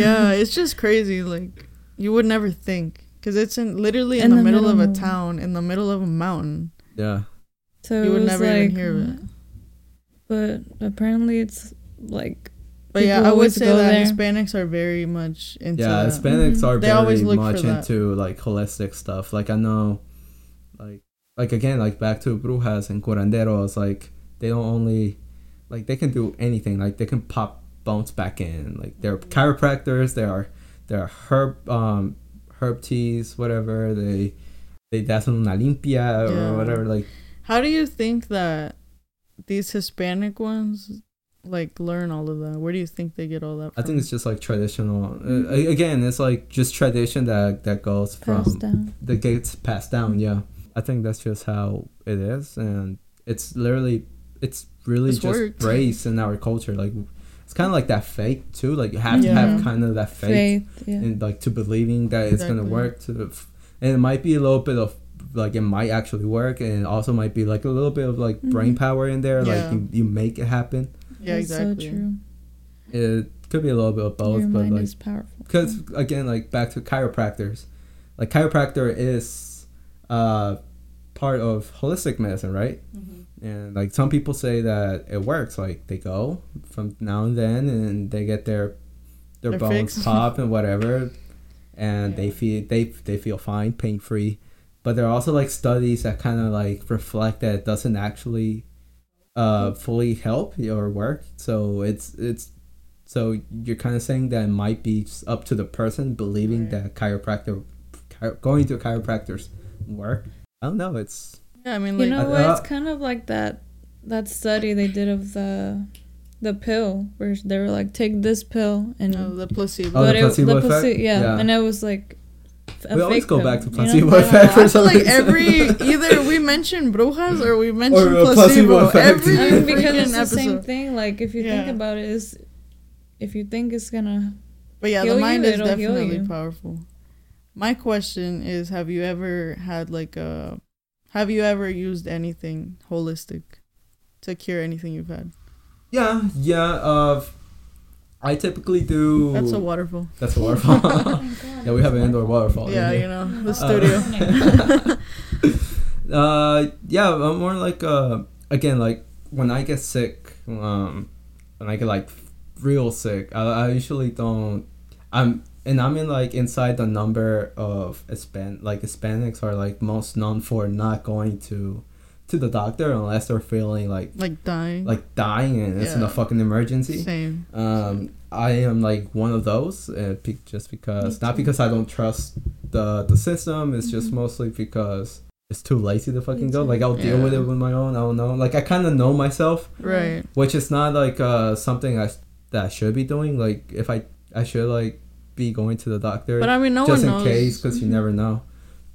Yeah, it's just crazy. Like you would never think because it's in literally in, In the, the middle, middle of a town, in the middle of a mountain. Yeah. So You it would was never like, even hear of it. But apparently it's like But yeah, I would say that there. Hispanics are very much into. yeah, that. Hispanics Mhm. are They very always look much into like holistic stuff. Like I know, like like again, like back to brujas and curanderos. Like they don't only like they can do anything. Like they can pop bones back in. Like they're chiropractors. They are they're herb um herb teas whatever. They they that's una limpia Yeah. or whatever. Like How do you think that these Hispanic ones like learn all of that? Where do you think they get all that? I think it's just like traditional. Uh, again, it's like just tradition that that goes from passed down. that gets passed down. Yeah, I think that's just how it is, and it's literally, it's really It's just worked. race in our culture. Like, it's kind of like that faith too. Like you have to have kind of that faith, Faith, yeah. and like to believing that it's gonna work. To, the- and it might be a little bit of like it might actually work, and it also might be like a little bit of like brain Mhm. power in there. Yeah. Like you, you make it happen. yeah, That's exactly. so true. It could be a little bit of both, Your but mind like is powerful. because again like back to chiropractors like chiropractor is uh part of holistic medicine right Mm-hmm. And like some people say that it works. Like they go from now and then and they get their their Their bones fix. pop and whatever. [LAUGHS] And they feel they they feel fine pain free but there are also like studies that kind of like reflect that it doesn't actually uh fully help or work. So it's it's so you're kind of saying that it might be up to the person believing Right. that chiropractor chi- going to a chiropractors work. I don't know. It's Yeah, I mean, You know what? uh, It's kind of like that that study they did of the the pill where they were like, take this pill and no, the placebo. Oh, the but it- placebo effect? placi- yeah, Yeah. and it was like f- a we always fake go pill, back to placebo I know, effect for I some like reason. every [LAUGHS] either we mention brujas or we mention Or a placebo. placebo. Every I mean, because freaking it's the same thing. Like if you think about it, is if you think it's gonna But yeah, heal the you, mind is definitely powerful. My question is: Have you ever had like a? Have you ever used anything holistic to cure anything you've had? Yeah, yeah. Uh, I typically do. That's a waterfall. That's a [LAUGHS] waterfall. [LAUGHS] yeah, we have an indoor waterfall. in Yeah, you know the Uh, studio. [LAUGHS] uh yeah i'm more like uh again like when i get sick um when i get like real sick i, I usually don't i'm and I mean like inside the number of Hispan- like hispanics are like most known for not going to to the doctor unless they're feeling like like dying. like dying and it's in a fucking emergency Same. um, I am like one of those, uh, just because not because I don't trust the the system. It's just Mhm. mostly because it's too lazy to fucking go. Like I'll deal with it with my own. I don't know. Like I kind of know myself, Right. which is not like uh something I that I should be doing. Like if I I should like be going to the doctor But I mean, no just one in knows. case because you never know.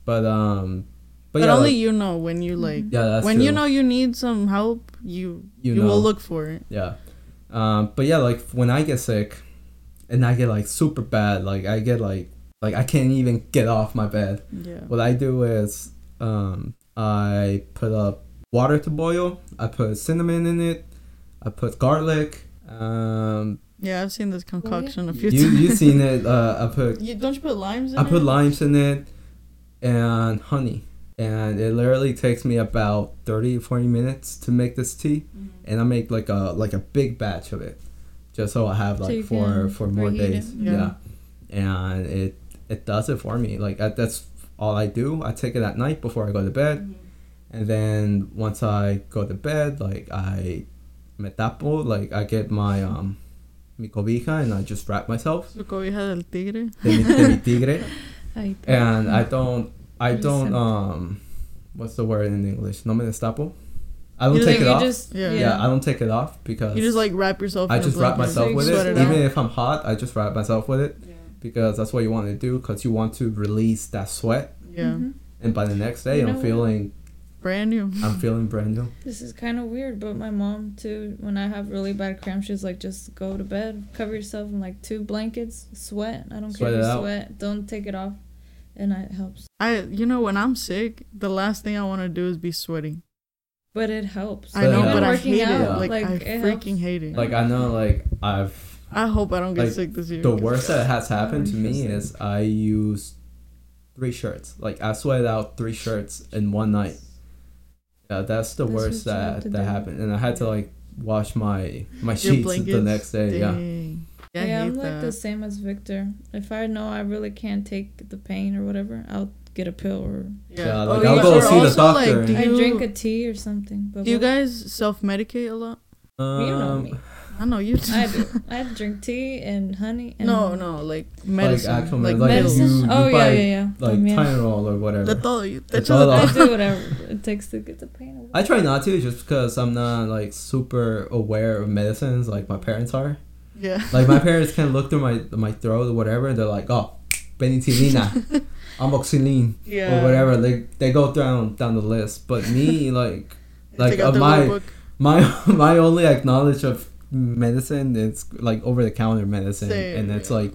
But um, but, But, yeah, only like, you know when you like. yeah, that's when you know you need some help, you You you, know. will look for it. Yeah. Um, but yeah, like when I get sick and I get like super bad, like I get like like I can't even get off my bed. Yeah. What I do is um I put up water to boil, I put cinnamon in it, I put garlic, um Yeah, I've seen this concoction a few you times. you seen [LAUGHS] it, uh I put You, don't you put limes in I it? put limes in it and honey. And it literally takes me about 30 40 minutes to make this tea Mhm. and I make like a like a big batch of it, just so I have like you for can for more days. it. Yeah. Yeah. and it it does it for me. Like I, that's all I do. I take it at night before I go to bed, and then once I go to bed, like I me tapo, like I get my um mi cobija and I just wrap myself. Su cobija del tigre. de mi, de mi tigre, [LAUGHS] [LAUGHS] and I don't I don't um what's the word in English? No me destapo. I don't You take think it off. just Yeah. yeah. I don't take it off because You just like wrap yourself. I just wrap myself with it. it Even if I'm hot, I just wrap myself with it because that's what you want to do because you want to release that sweat. Yeah. Mhm. And by the next day, You I'm what? feeling Brand new. I'm feeling brand new. This is kind of weird, but my mom too. When I have really bad cramps, she's like, just go to bed, cover yourself in like two blankets, sweat. I don't Sweat care if you out. sweat. Don't take it off, and it helps. I you know when I'm sick, the last thing I want to do is be sweating. But it helps. I know, Even but I working hate it. out, Like, I it freaking helps. hate it. Like I know, like I've I hope I don't get like, sick this year. The worst that has happened to me is I used three shirts. Like I sweated out three shirts in one night. Yeah, that's the That's worst what you have that that do. happened, and I had to like wash my my sheets the next day. Yeah. Dang. Yeah, I Yeah, hate I'm like the same as Victor. If I know I really can't take the pain or whatever, I'll get a pill or Yeah, Oh, like, you I'll go see the also, doctor Like, do you, I drink a tea or something. But do you guys self medicate a lot? you know Um, me. I know you. Do. I do. I drink tea and honey. And No, no, like medicine, actual like, med- like pills. you- medicine. oh yeah, buy, yeah, yeah. like yeah. Tylenol or whatever. De todo. you- De de todo. todo. I do whatever it takes to get the pain away. I try not to just because I'm not like super aware of medicines like my parents are. Yeah. Like my [LAUGHS] parents can look through my my throat or whatever and they're like, oh, penicillina, amoxicillin, [LAUGHS] Yeah. or whatever. They they go down down the list. But me like [LAUGHS] like Take uh, my my my only like knowledge of medicine It's like over the counter medicine Same, and it's yeah. like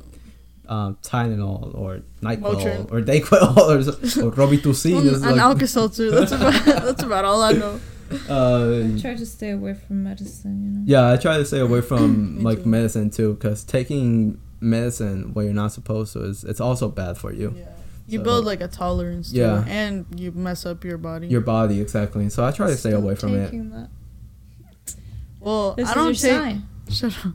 um, Tylenol or Nyquil Motrin. or Dayquil [LAUGHS] or, or Robitussin. Mm, is an like, Alka-Seltzer. That's about [LAUGHS] that's about all I know. uh, I try to stay away from medicine. You know. Yeah, I try to stay away from [COUGHS] Me like too. medicine too, because taking medicine where you're not supposed to is it's also bad for you, Yeah. You So- build like a tolerance. Yeah. it, and you mess up your body. your body exactly. So I try to stay away from it. That. Well, This I don't is your take. sign. [LAUGHS] Shut up.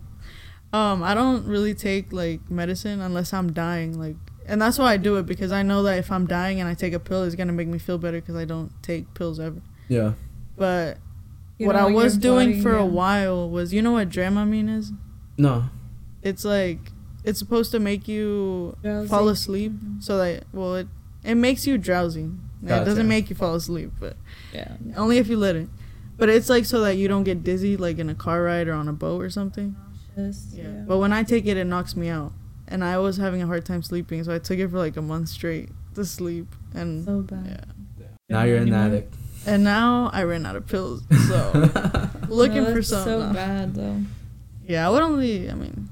Um, I don't really take like medicine unless I'm dying. Like, and that's why I do it because I know that if I'm dying and I take a pill, it's gonna make me feel better because I don't take pills ever. Yeah, But You what I was doing body- for a while was, you know what Dramamine is? no, It's like it's supposed to make you Drowsy. fall asleep, Mhm. so that well, it it makes you drowsy. It doesn't make you fall asleep, but Yeah. only if you let it. But it's like so that you don't get dizzy, like in a car ride or on a boat or something. Yes, Yeah. yeah. But when I take it, it knocks me out, and I was having a hard time sleeping, so I took it for like a month straight to sleep, and so bad. yeah. now you're an Anymore? addict. And now I ran out of pills, [LAUGHS] so looking No, for that's some. So now. bad though. Yeah, I would only. I mean,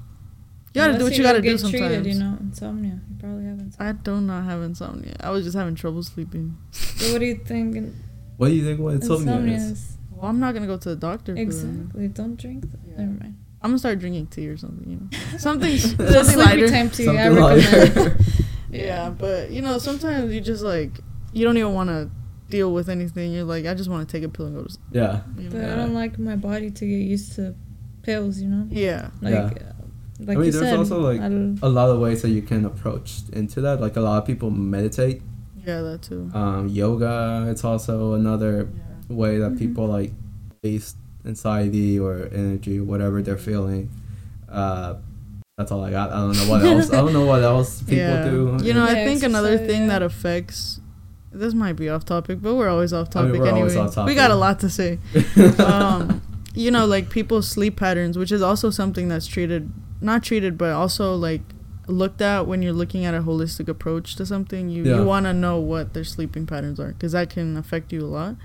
You gotta Unless do what you gotta do get sometimes. Treated, you know, insomnia. You probably have insomnia. I do not have insomnia. I was just having trouble sleeping. So what do you think What do you think what insomnia, insomnia is? is? Well, I'm not gonna go to the doctor. For. Exactly. Don't drink. That. Yeah. Never mind. I'm gonna start drinking tea or something. You know, [LAUGHS] something The [LAUGHS] something lighter. time tea. I recommend. lighter. [LAUGHS] Yeah, but you know, sometimes you just like you don't even want to deal with anything. You're like, I just want to take a pill and go to sleep. yeah. You But know? I don't like my body to get used to pills. You know. Yeah. Like. Yeah. uh, Like I mean, you there's said, also, like, A lot of ways that you can approach into that. Like a lot of people meditate. Yeah, that too. Um, yoga. It's also another way that Mhm. people like release anxiety or energy, whatever they're feeling. Uh, that's all I got. I don't know what else. I don't know what else [LAUGHS] people yeah. do. You know, I think another exercise, thing yeah. that affects. This might be off topic, but we're always off I mean, topic we're anyway. always off We got a lot to say. [LAUGHS] um, you know, like people's sleep patterns, which is also something that's treated, not treated, but also like looked at when you're looking at a holistic approach to something. You Yeah. you want to know what their sleeping patterns are because that can affect you a lot.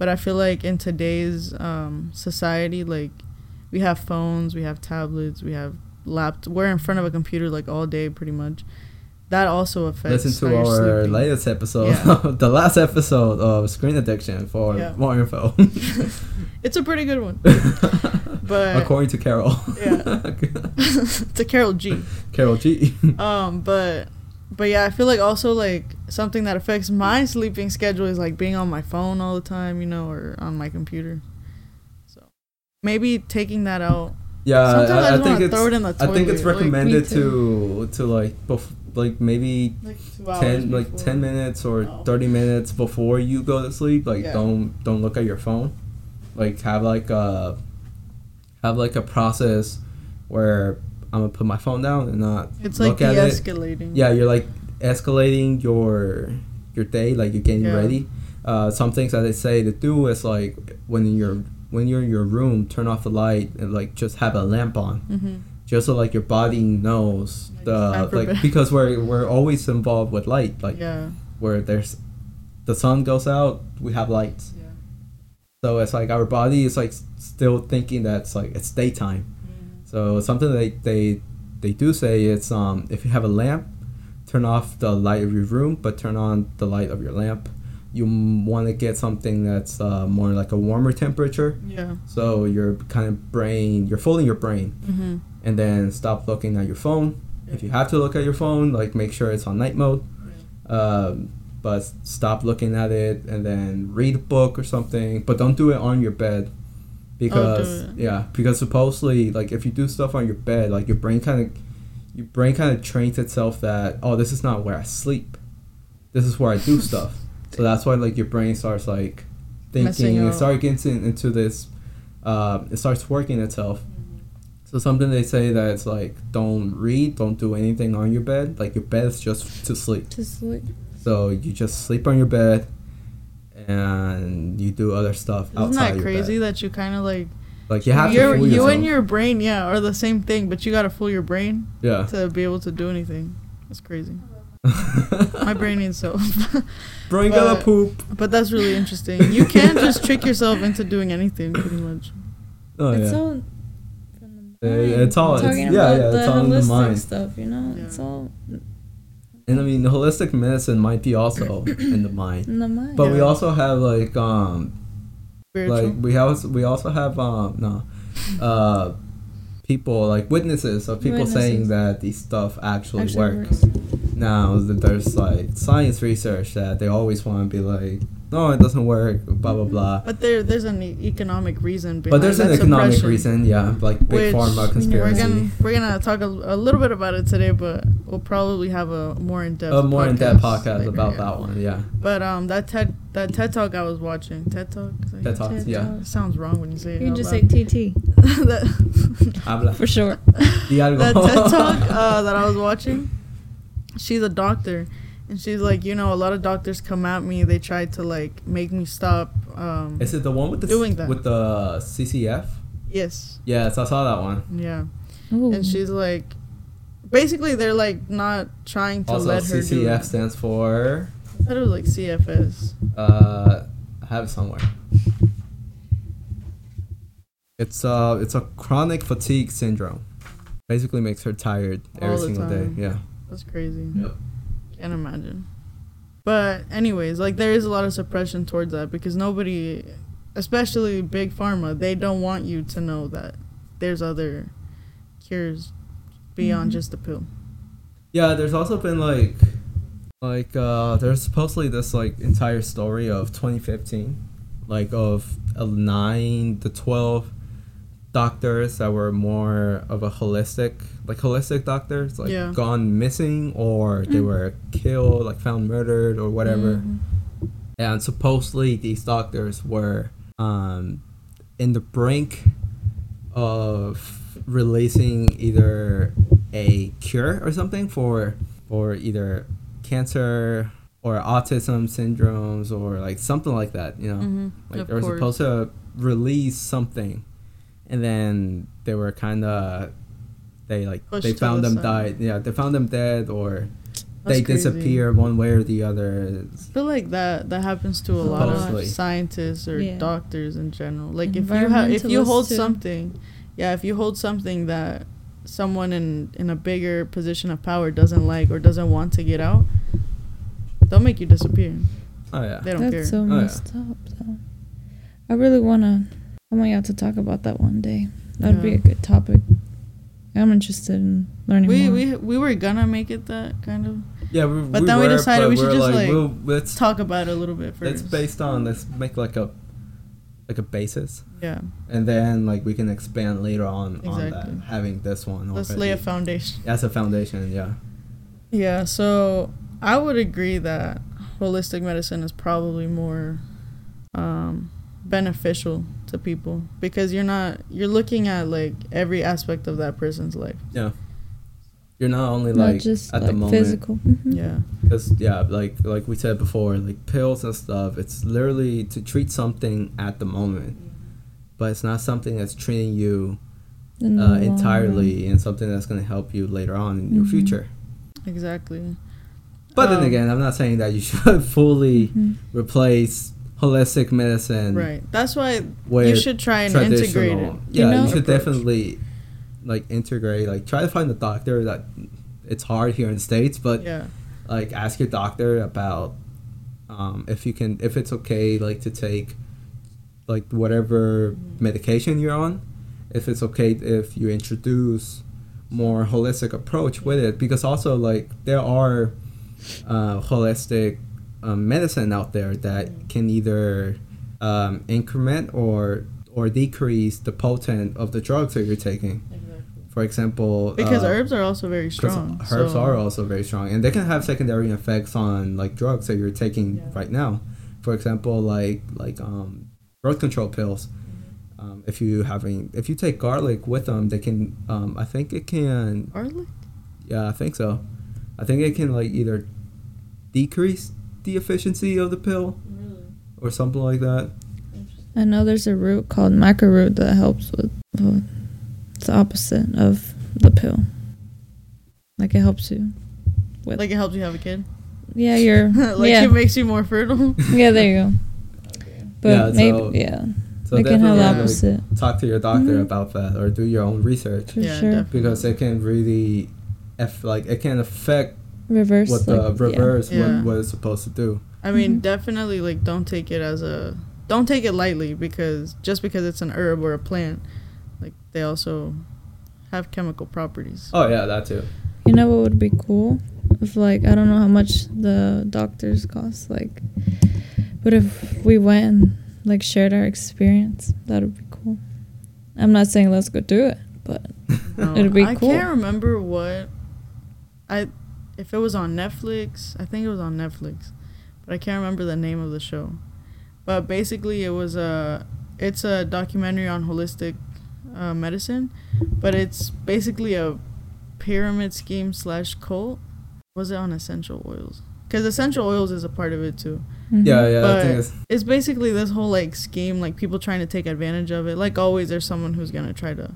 But I feel like in today's um, society, like we have phones, we have tablets, we have laptops. We're in front of a computer like all day, pretty much. That also affects. Listen to our latest episode, Yeah. [LAUGHS] the last episode of Screen Addiction for Yeah. more info. [LAUGHS] [LAUGHS] It's a pretty good one, but According to Carol. Yeah. to Carol G. Carol G. Um, but but yeah, I feel like also like something that affects my sleeping schedule is like being on my phone all the time, you know, or on my computer. So maybe taking that out. Yeah, Sometimes I, I, I just think it's. throw it in the I think it's recommended too. to to like bef- like maybe like ten like ten minutes or Oh. thirty minutes before you go to sleep. Like Yeah. don't don't look at your phone. Like have like a have like a process where I'm gonna put my phone down and not It's like look at it. de-escalating. Yeah, you're like escalating your your day, like you're getting Yeah. ready. Uh, some things that they say to do is like when you're when you're in your room, turn off the light and like just have a lamp on, Mm-hmm. just so like your body knows Like, the like because we're we're always involved with light, like yeah. where there's the sun goes out, we have lights. Yeah. So it's like our body is like still thinking that it's like it's daytime. So something they they they do say it's um if you have a lamp, turn off the light of your room, but turn on the light of your lamp. You want to get something that's uh, more like a warmer temperature, Yeah. so your kind of brain you're fooling your brain, Mm-hmm. and then stop looking at your phone. If you have to look at your phone, like make sure it's on night mode. Um, but stop looking at it and then read a book or something. But don't do it on your bed because it. yeah, because supposedly like if you do stuff on your bed, like your brain kind of your brain kind of trains itself that oh this is not where I sleep, this is where I do [LAUGHS] stuff. So that's why like your brain starts like thinking and up. start getting into this. Uh, it starts working itself. So something they say that it's like don't read, don't do anything on your bed. Like your bed is just to sleep. to sleep. So you just sleep on your bed, and you do other stuff Isn't outside that your crazy bed. that you kind of like Like you have You're- to fool you and your brain, yeah, are the same thing, but you gotta fool your brain yeah. to be able to do anything. That's crazy. [LAUGHS] My brain needs help. Brain gotta but- poop. but that's really interesting. You can't just trick yourself into doing anything, pretty much. Oh it's yeah. all from the Uh, it's all- I'm it's- yeah, yeah, the it's all in the mind. stuff. You know, Yeah. it's all And I mean, holistic medicine might be also [COUGHS] in the mind, in the mind. but we also have like um Spiritual. like we also we also have um no uh people like witnesses of people saying that these stuff actually, Actually works. works. Now that there's like science research that they always want to be like, no, it doesn't work, blah blah blah. but there, there's an e- economic reason behind But there's an economic reason, yeah, like big which pharma We're conspiracy. gonna we're gonna talk a, a little bit about it today, but we'll probably have a more in depth A more in-depth podcast about that one, yeah. But um, that TED that TED talk I was watching, TED talk. Is that- TED Talks, TED yeah. Talk. Sounds wrong when you say it. You can just say TT [LAUGHS] that, for sure. Di algo. that TED talk [LAUGHS] uh, that I was watching. She's a doctor, and she's like, you know, a lot of doctors come at me. They try to like make me stop. Um, Is it the one with the Doing that. with the CCF? yes, Yes, I saw that one. yeah. Ooh. And she's like, basically, they're like not trying to Also, let her do. CCF It. stands for. I thought it was like CFS. Uh, I have it somewhere. It's uh, it's a chronic fatigue syndrome. basically makes her tired every All the single day. Yeah. That's crazy. Yep. Can't imagine. But anyways, like there is a lot of suppression towards that because nobody, especially big pharma, they don't want you to know that there's other cures beyond Mhm. just the pill. Yeah, there's also been like like uh there's supposedly this like entire story of 2015 like of uh, 9 to 12 doctors that were more of a holistic like holistic doctors like Yeah. gone missing or they Mm. were killed like found murdered or whatever Mhm. and supposedly these doctors were um, in the brink of releasing either a cure or something for for either cancer or autism syndromes or like something like that you know Mm-hmm. like of they were course. supposed to release something and then they were kind of they like Pushed they found them side. died yeah they found them dead or That's they crazy. disappear one way or the other I feel like that that happens to a lot Supposedly. of scientists or Yeah. doctors in general. Like if you have if you hold too. something, yeah, if you hold something that someone in in a bigger position of power doesn't like or doesn't want to get out, they'll make you disappear. oh yeah They don't That's care. so oh, yeah. messed up. Though. I really wanna. I want y'all to talk about that one day. That'd be a good topic. I'm interested in learning we more. we we were gonna make it that kind of Yeah, we, But we then we decided we should just, like, we'll, let's talk about it a little bit let's first. based on let's make like a like a basis, yeah, and then like we can expand later on on that having this one. let's already. lay a foundation. As a foundation, yeah. Yeah, so I would agree that holistic medicine is probably more um, beneficial to people because you're not you're looking at like every aspect of that person's life. Yeah. You're not only Not like just at like the moment, physical. Mhm. Yeah, because yeah, like like we said before, like pills and stuff. It's literally to treat something at the moment, but it's not something that's treating you uh, long entirely and something that's going to help you later on in your Mhm. future. exactly. But then Um, again, I'm not saying that you should [LAUGHS] fully run. replace holistic medicine Right. That's why you should try and integrate it. Yeah, you, know- should Approach. definitely like integrate. Like try to find a doctor that it's hard here in the states, but Yeah. like ask your doctor about um, if you can if it's okay like to take like whatever medication you're on if it's okay if you introduce more holistic approach with it because also like there are uh, holistic um, medicine out there that can either um, increment or or decrease the potent of the drugs that you're taking for example Because uh, herbs are also very strong. Herbs so- are also very strong, and they can have secondary effects on like drugs that you're taking Yeah. right now. For example, like like um, birth control pills. Mm-hmm. Um, if you having if you take garlic with them, they can. Um, I think it can. Garlic? Yeah, I think so. I think it can like either decrease the efficiency of the pill or something like that. I know there's a root called root that helps with. Well, it's the opposite of the pill. Like it helps you. With, Like it helps you have a kid? yeah, you're. [LAUGHS] like yeah, it makes you more fertile? [LAUGHS] yeah, there you go. But Yeah, maybe so- yeah, So it can have definitely the like, talk to your doctor Mhm. about that, or do your own research for Yeah, sure. definitely. because it can really, eff- like it can affect Reverse. what the like, reverse Yeah. what, what it's supposed to do. I mean, Mhm. definitely like don't take it as a don't take it lightly because just because it's an herb or a plant, like they also have chemical properties. Oh yeah, that too. You know what would be cool? If like I don't know how much the doctors cost, like, but if we went and like shared our experience, that would be cool. I'm not saying let's go do it, but No, It'd be I cool. I can't remember what I if it was on Netflix. I think it was on Netflix, but I can't remember the name of the show. But basically, it was a it's a documentary on holistic uh, medicine, but it's basically a pyramid scheme slash cult. Was it on essential oils? Because essential oils is a part of it too. mhm. Yeah, yeah. I But- think it's, It's basically this whole like scheme, like people trying to take advantage of it. Like always, there's someone who's gonna try to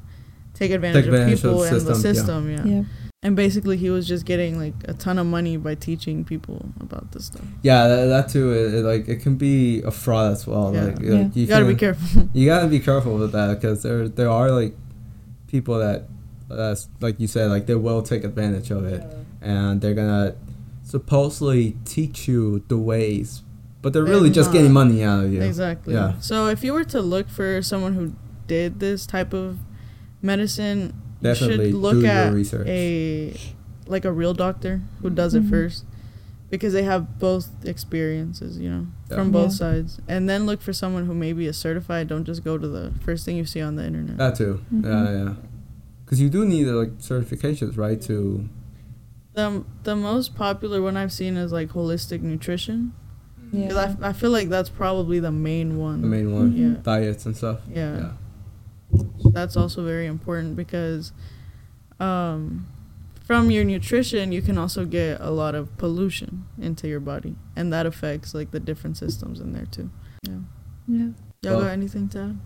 take advantage, advantage of of people the and the system, system. Yeah. yeah. And basically, he was just getting like a ton of money by teaching people about this stuff. yeah, that, that too. It, it, like it can be a fraud as well. Yeah. Like, Yeah. like, you, You gotta be careful. [LAUGHS] You gotta be careful with that because there there are like people that That's like you said, like they will take advantage of it, and they're gonna supposedly teach you the ways, but they're really And just not. getting money out of you. Exactly. Yeah. So if you were to look for someone who did this type of medicine, Definitely you should look do your at research. a like a real doctor who does it Mhm. first because they have both experiences, you know, Yeah. from both Yeah. sides. And then look for someone who maybe is certified. Don't just go to the first thing you see on the internet. That too. Mhm. Yeah, yeah. Because you do need uh, like certifications, right? To the the most popular one I've seen is like holistic nutrition. Yeah. 'Cause I, I feel like that's probably the main one. the main one, Yeah. diets and stuff. Yeah. Yeah. That's also very important because um, from your nutrition you can also get a lot of pollution into your body and that affects like the different systems in there too yeah yeah. y'all Well- got anything to add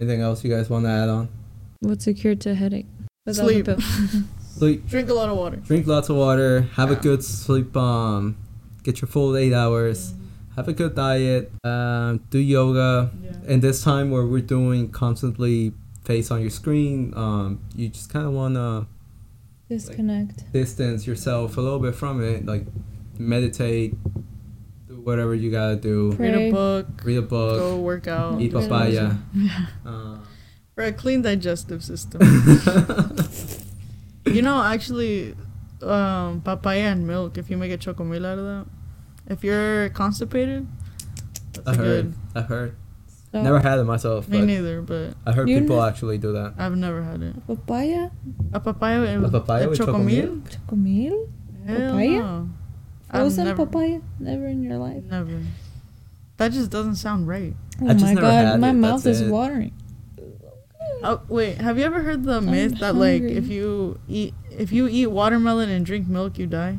Anything else you guys want to add on? What's a cure to a headache? Without [LAUGHS] Sleep. Sleep. drink a lot of water Drink lots of water. Have a good sleep. Um, get your full eight hours. Have a good diet. Um, do yoga. yeah. And this time where we're doing constantly face on your screen, um, you just kind of want to Disconnect. distance yourself a little bit from it. Like meditate. Do whatever you gotta do. read a book Read a book. go work out Eat papaya. yeah [LAUGHS] Uh, [LAUGHS] for a clean digestive system [LAUGHS] you know actually um, papaya and milk if you make a chocomil out of that if you're constipated that's I a heard. good I heard. So, Never oh. had it myself, me neither but I heard people ne- actually do that. I've never had it Papaya? A papaya and A papaya with chocomil? Chocomil? Papaya? no. I've Frozen never, papaya? Never in your life. Never. That just doesn't sound right. Oh I just my never god, had my it, mouth that's is it. watering. Oh wait, have you ever heard the I'm myth that like if you eat if you eat watermelon and drink milk you die?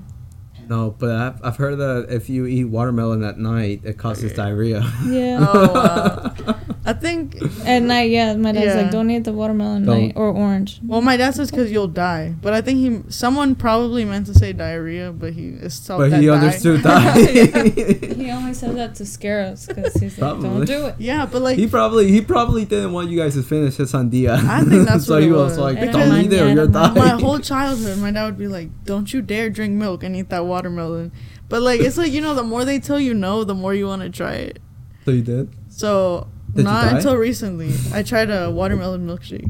No, but I've, I've heard that if you eat watermelon at night, it causes Okay. diarrhea. Yeah. [LAUGHS] Oh wow. I think At night, yeah. My dad's Yeah. like, don't eat the watermelon at Don't. night or orange. well my dad says because you'll die, but I think he someone probably meant to say diarrhea, but he it's self but that he die. understood that. [LAUGHS] [LAUGHS] He only said that to scare us because he's like, Probably. don't do it. Yeah, but like he probably he probably didn't want you guys to finish his sandia. I think [LAUGHS] that's so what he it was, was. like, Era "Don't eat it or you're dying." my whole childhood, my dad would be like, "Don't you dare drink milk and eat that watermelon." But like, it's like you know, the more they tell you no, the more you want to try it. so you did. So Did not until recently, I tried a watermelon milkshake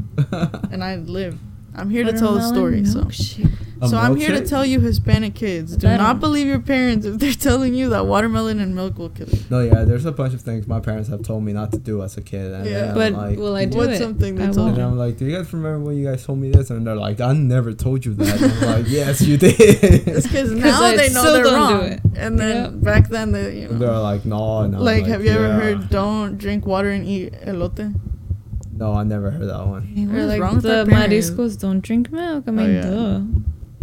[LAUGHS] and I live. I'm here to tell the story. So, A so I'm here to tell you, Hispanic kids, do That not believe your parents if they're [LAUGHS] telling you that watermelon and milk will kill you. No, yeah, there's a bunch of things my parents have told me not to do as a kid, and Yeah. then I'm But like, will I do What's it? something they I told and you? won't. I'm like, do you guys remember when you guys told me this? And they're like, I never told you that. And I'm [LAUGHS] like, yes, you did. It's because [LAUGHS] now I they know they're wrong. And then Yep. back then, they, you know. they're like, no, no. I'm Like, have you ever heard don't drink water and eat elote? No, I never heard that one. Hey, What we're is like wrong with the parents? mariscos don't drink milk. I Oh, mean, yeah. duh.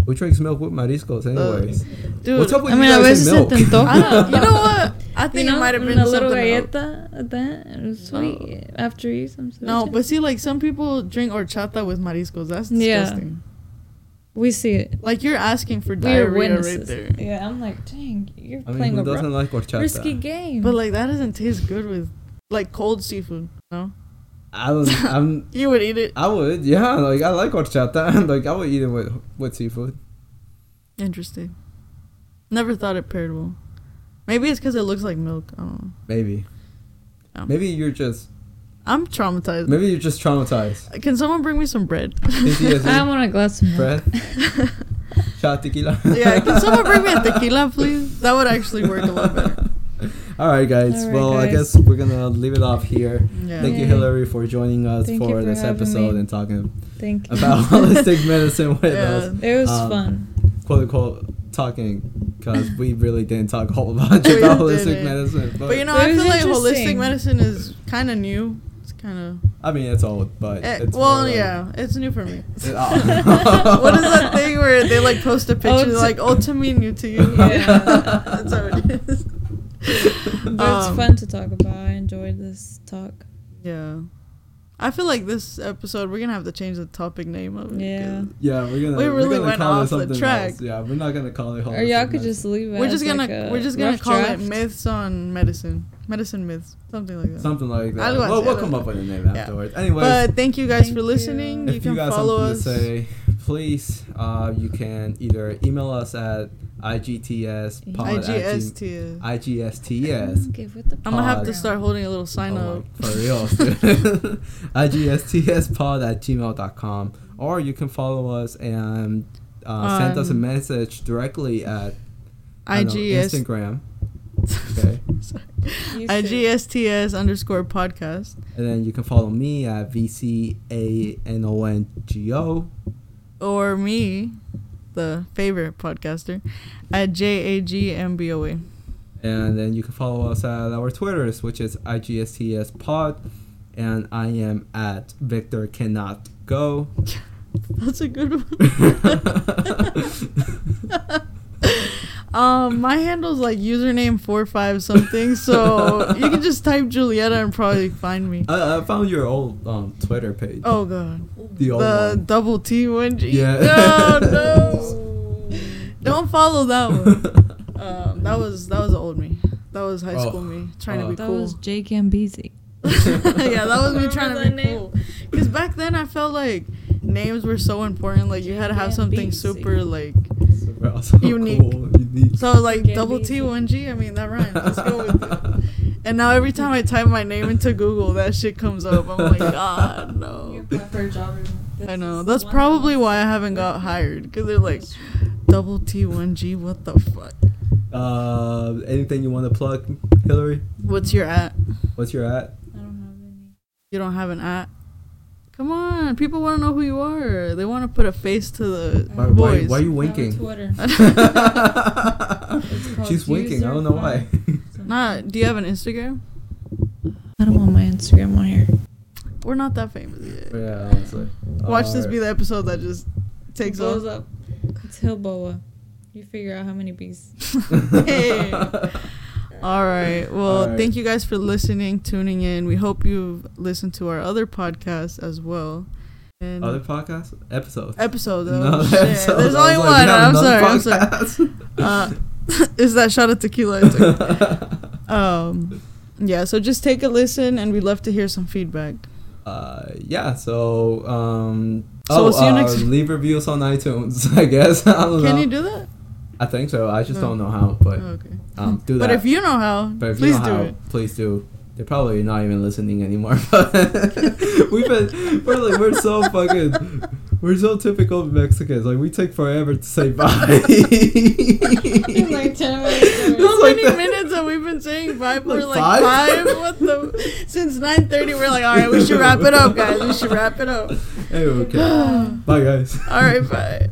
Who drinks milk with mariscos, anyways? Dude, What's up with I you mean, a guys veces and milk? te [LAUGHS] I don't, you know what? I think You know, it might have been una little something galleta at that. It was sweet. After you some No, but see, like some people drink horchata with mariscos. That's Yeah. disgusting. we see it. Like you're asking for We are diarrhea right there. Yeah, I'm like, dang, you're I mean, playing who a doesn't ri- like horchata? risky game. But like that doesn't taste good with like cold seafood. No, I don't. I'm. [LAUGHS] you would eat it. I would. Yeah, like I like horchata. [LAUGHS] like I would eat it with with seafood. Interesting. Never thought it paired well. Maybe it's because it looks like milk. I don't know. Maybe. Yeah. Maybe you're just. I'm traumatized. Maybe you're just traumatized. Uh, can someone bring me some bread? [LAUGHS] I want a glass of milk. Bread. Shot tequila. yeah, can someone bring me a tequila, please? That would actually work a lot better. All right, guys. All right, well, I guess we're gonna leave it off here. Yeah. Thank you, Yay. Hillary, for joining us Thank for for this episode me. and talking Thank about [LAUGHS] holistic medicine with Yeah. us. it was Um, fun. Quote unquote talking because we [LAUGHS] really didn't talk a whole bunch We about didn't. holistic medicine. But, But you know, It I feel like holistic medicine is kind of new. It's kind of I mean, it's old, but Eh, it's well, more like- yeah, it's new for me. It- [LAUGHS] oh. what is that thing where they like post a picture to- like "Oh, to me, new to you"? Yeah. that's how it is. [LAUGHS] But it's Um, fun to talk about. I enjoyed this talk. Yeah, I feel like this episode we're gonna have to change the topic name of it. Yeah. 'cause Yeah, we're gonna. We we're really gonna went call off it the something track. else. Yeah, we're not gonna call it. Or y'all could just leave it. We're just gonna like we're just gonna call draft. it myths on medicine, medicine myths, something like that. something like that. Algo Well, así, we'll come up with a name Yeah. afterwards. Anyways, But thank you guys Thank for listening. if You you, can got follow us. to say, please, uh, you can either email us at igts pod at IGST. igsts Give it the I'm gonna have to start holding a little sign Oh up. my- for real. [LAUGHS] IGSTSpod at gmail.com. Or you can follow us and uh, send us a message directly at I don't know, Instagram. [LAUGHS] Okay. You IGSTS underscore podcast. And then you can follow me at VCANONGO. Or me, the favorite podcaster, at JAGMBOA. And then you can follow us at our Twitters, which is IGSTS Pod. And I am at Victor Cannot Go. [LAUGHS] That's a good one. [LAUGHS] [LAUGHS] um, my handle's like username four five something, so [LAUGHS] you can just type Julieta and probably find me. I, I found your old um, Twitter page. Oh god, the old the one. double T one G. Yeah. No, no, [LAUGHS] don't follow that one. [LAUGHS] Um, that was that was the old me. That was high Oh. school me trying to Oh. be That cool. That was Jake Ambezi. yeah, that was me trying to that be name? cool. Because back then I felt like names were so important. Like you had to have something super like Super awesome. Unique. Cool, unique. so like Gambisi. double T one G. I mean that rhymes. Let's go with it. [LAUGHS] And now every time I type my name into Google, that shit comes up. I'm like, [LAUGHS] God no. I know. That's probably why I haven't got hired. Because they're like, double T one G. What the fuck? Uh, anything you want to plug, Hillary? What's your at? What's your at? I don't have any. You don't have an at. Come on, people want to know who you are. They want to put a face to the Why, why, voice. why are you I have a winking? Twitter. [LAUGHS] [LAUGHS] She's winking. I don't know why. [LAUGHS] Nah, do you have an Instagram? I don't want my Instagram on here. We're not that famous yet. yeah, honestly. Watch this be the episode that just takes Blows off. up. It's Hillboa. You figure out how many bees. Hey. All right. [LAUGHS] Well, All right. thank you guys for listening, tuning in. We hope you've listened to our other podcasts as well. And Other podcast episode. episode. Oh, No, [LAUGHS] episode. There's only like, one. I'm sorry. I'm sorry. [LAUGHS] Uh, is that shot of tequila? Took? um, yeah. So just take a listen, and we'd love to hear some feedback. uh, yeah. So, um, So oh, we'll see you uh, next- leave reviews on iTunes. I guess. I don't Can know. you do that? I think so. I just don't know how, but Oh, okay. um, do that. But if you know how, But if please you know do how, it. please do. They're probably not even listening anymore. [LAUGHS] But [LAUGHS] we've been we're like we're so fucking we're so typical Mexicans. Like we take forever to say bye. [LAUGHS] like 10 minutes. How like many that. minutes have we been saying bye for? Like Like, five? five? What the? Since nine thirty, we're like, all right, we should wrap it up, guys. We should wrap it up. hey, okay. [SIGHS] Bye, guys. All right, bye.